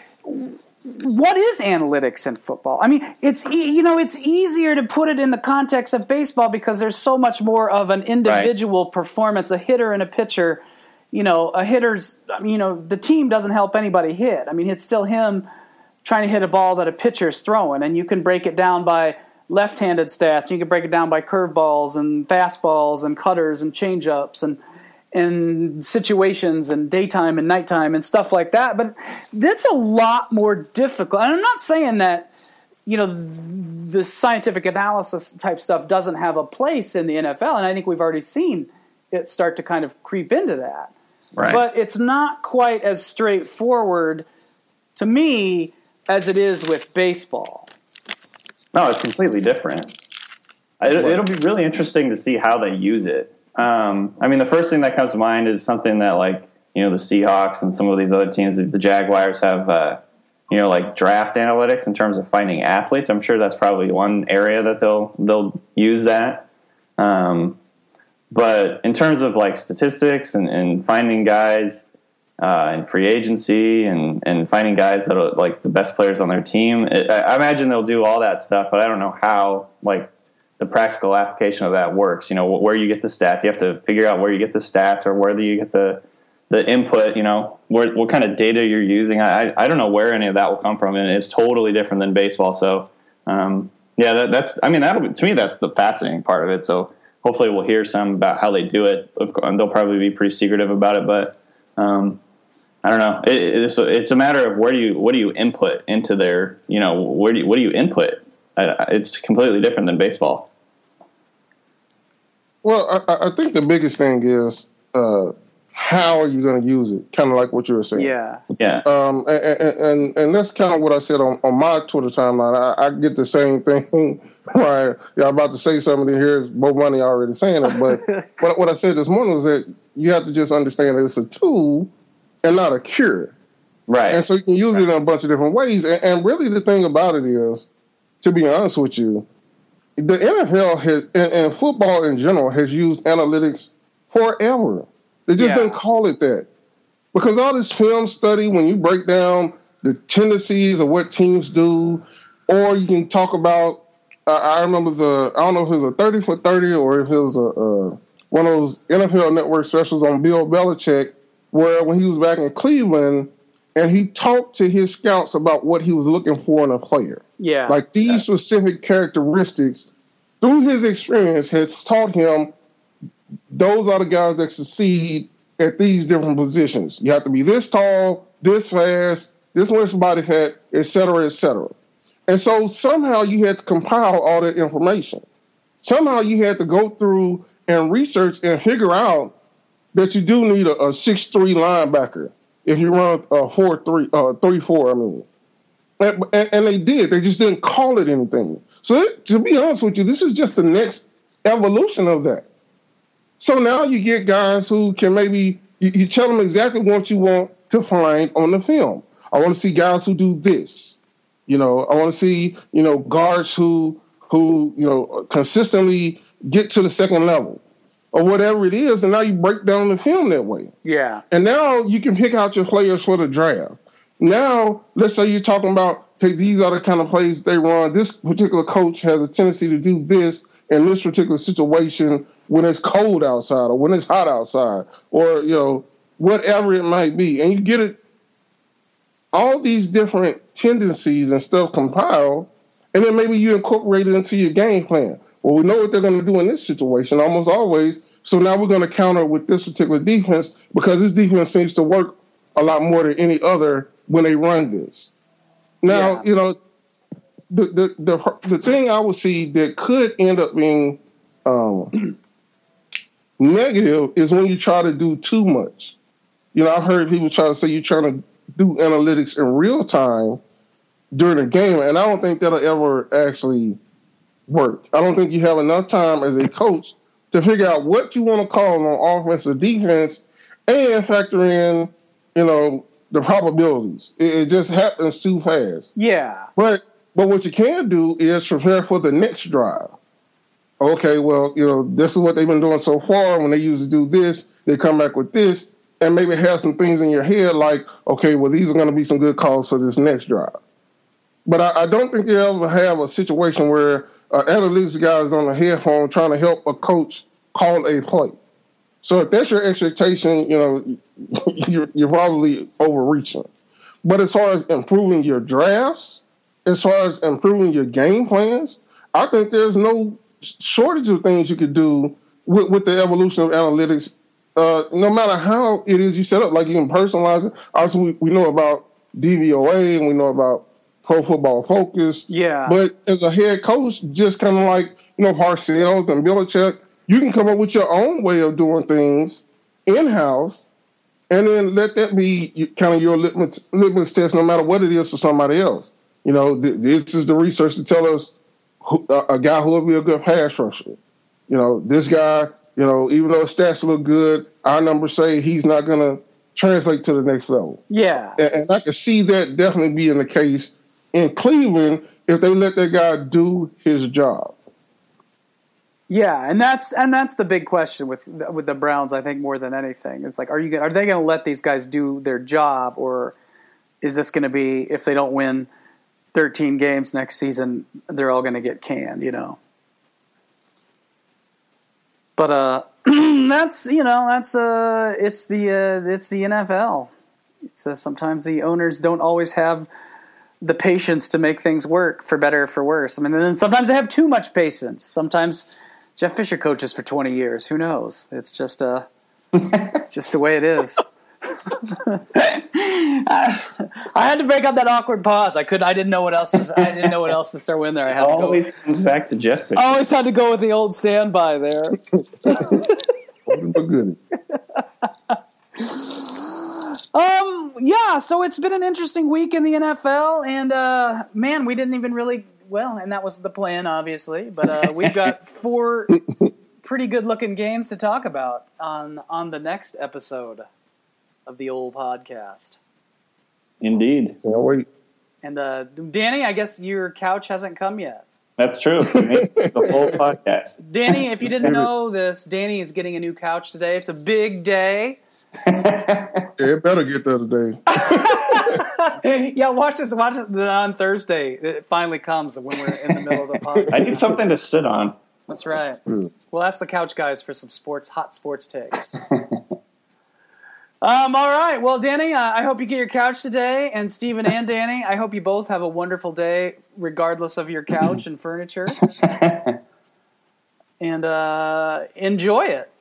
what is analytics in football? I mean, it's you know it's easier to put it in the context of baseball because there's so much more of an individual right. performance, a hitter and a pitcher. You know, a hitter's you know the team doesn't help anybody hit. I mean, it's still him trying to hit a ball that a pitcher's throwing, and you can break it down by left-handed stats. You can break it down by curveballs and fastballs and cutters and changeups and and situations and daytime and nighttime and stuff like that. But that's a lot more difficult. And I'm not saying that you know the scientific analysis type stuff doesn't have a place in the NFL, and I think we've already seen it start to kind of creep into that. Right. But it's not quite as straightforward to me as it is with baseball. No, it's completely different. It, it'll be really interesting to see how they use it. Um, I mean, the first thing that comes to mind is something that, like, you know, the Seahawks and some of these other teams, the Jaguars have, uh, you know, like draft analytics in terms of finding athletes. I'm sure that's probably one area that they'll they'll use that. Um, but in terms of like statistics and, and finding guys, uh, and free agency and, and finding guys that are like the best players on their team. It, I imagine they'll do all that stuff, but I don't know how like the practical application of that works. You know, where you get the stats, you have to figure out where you get the stats or where do you get the the input. You know, where, what kind of data you're using. I I don't know where any of that will come from, and it's totally different than baseball. So. Um, yeah, that, that's. I mean, that'll be, to me that's the fascinating part of it. So hopefully we'll hear some about how they do it. And they'll probably be pretty secretive about it, but um, I don't know. It, it's a, it's a matter of where do you what do you input into their you know where do you, what do you input? It's completely different than baseball. Well, I, I think the biggest thing is uh, how are you going to use it? Kind of like what you were saying. Yeah, yeah. Um, and, and, and that's kind of what I said on, on my Twitter timeline. I, I get the same thing. Right, yeah, I'm about to say something here. Money already saying it, but what, what I said this morning was that you have to just understand that it's a tool and not a cure. Right. And so you can use right. it in a bunch of different ways. And, and, really, the thing about it is, to be honest with you, the NFL has, and, and football in general has used analytics forever. They just yeah. didn't call it that. Because all this film study, when you break down the tendencies of what teams do, or you can talk about, uh, I remember the, I don't know if it was a 30 for 30 or if it was a, uh, one of those NFL network specials on Bill Belichick where when he was back in Cleveland and he talked to his scouts about what he was looking for in a player. Yeah. Like these yeah. specific characteristics through his experience has taught him those are the guys that succeed at these different positions. You have to be this tall, this fast, this much body fat, et cetera, et cetera. And so somehow you had to compile all that information. Somehow you had to go through and research and figure out that you do need a, a six three linebacker if you run a four three uh, three four. I mean, and, and, they did. They just didn't call it anything. So to be honest with you, this is just the next evolution of that. So now you get guys who can maybe you, you tell them exactly what you want to find on the film. I want to see guys who do this. You know, I want to see you know guards who who you know consistently get to the second level or whatever it is, and now you break down the film that way. Yeah. And now you can pick out your players for the draft. Now, let's say you're talking about, hey, these are the kind of plays they run. This particular coach has a tendency to do this in this particular situation when it's cold outside or when it's hot outside or, you know, whatever it might be. And you get it, all these different tendencies and stuff compiled, and then maybe you incorporate it into your game plan. Well, we know what they're going to do in this situation almost always. So now we're going to counter with this particular defense because this defense seems to work a lot more than any other when they run this. Now, yeah. you know, the, the the the thing I would see that could end up being um, negative is when you try to do too much. You know, I've heard people try to say you're trying to do analytics in real time during a game, and I don't think that'll ever actually work. I don't think you have enough time as a coach to figure out what you want to call on offense or defense, and factor in, you know, the probabilities. It, it just happens too fast. Yeah. But but what you can do is prepare for the next drive. Okay, well, you know, this is what they've been doing so far. When they used to do this, they come back with this, and maybe have some things in your head like, okay, well, these are going to be some good calls for this next drive. But I, I don't think you ever have a situation where uh, analytics guy is on the headphone trying to help a coach call a play. So if that's your expectation, you know, you're, you're probably overreaching. But as far as improving your drafts, as far as improving your game plans, I think there's no shortage of things you could do with, with the evolution of analytics. Uh, no matter how it is you set up, like you can personalize it. Obviously, we, we know about DVOA and we know about Pro Football Focus. Yeah. But as a head coach, just kind of like you know Parcells and Belichick, you can come up with your own way of doing things in house, and then let that be kind of your litmus, litmus test, no matter what it is for somebody else. You know, th- this is the research to tell us who, a guy who will be a good pass rusher. You know, this guy, you know, even though his stats look good, our numbers say he's not going to translate to the next level. Yeah. And, and I can see that definitely being the case in Cleveland if they let that guy do his job. Yeah, and that's and that's the big question with with the Browns. I think more than anything, it's like, are you are they going to let these guys do their job, or is this going to be if they don't win 13 games next season, they're all going to get canned, you know? But uh, that's you know that's uh, it's the uh, it's the NFL. It's uh, sometimes the owners don't always have the patience to make things work for better or for worse. I mean, and then sometimes they have too much patience. Sometimes Jeff Fisher coaches for 20 years. Who knows? It's just uh, it's just the way it is. I, I had to break up that awkward pause. I could. I didn't know what else. To, I didn't know what else to throw in there. I had always to go, comes back to Jeff. I always had to go with the old standby there. Um. Yeah. So it's been an interesting week in the NFL, and uh, man, we didn't even really well, and that was the plan, obviously. But uh, we've got four pretty good-looking games to talk about on on the next episode of the old podcast. Indeed, Can't wait. And uh, Danny, I guess your couch hasn't come yet. that's true. The whole podcast. Danny, if you didn't know this, Danny is getting a new couch today. It's a big day. Yeah, it better get there today. yeah, watch this. Watch it on Thursday. It finally comes when we're in the middle of the podcast. I need something to sit on. That's right. We'll ask the couch guys for some sports, hot sports takes. Um, all right. Well, Danny, uh, I hope you get your couch today, and Stephen and Danny, I hope you both have a wonderful day, regardless of your couch and furniture, and uh, enjoy it.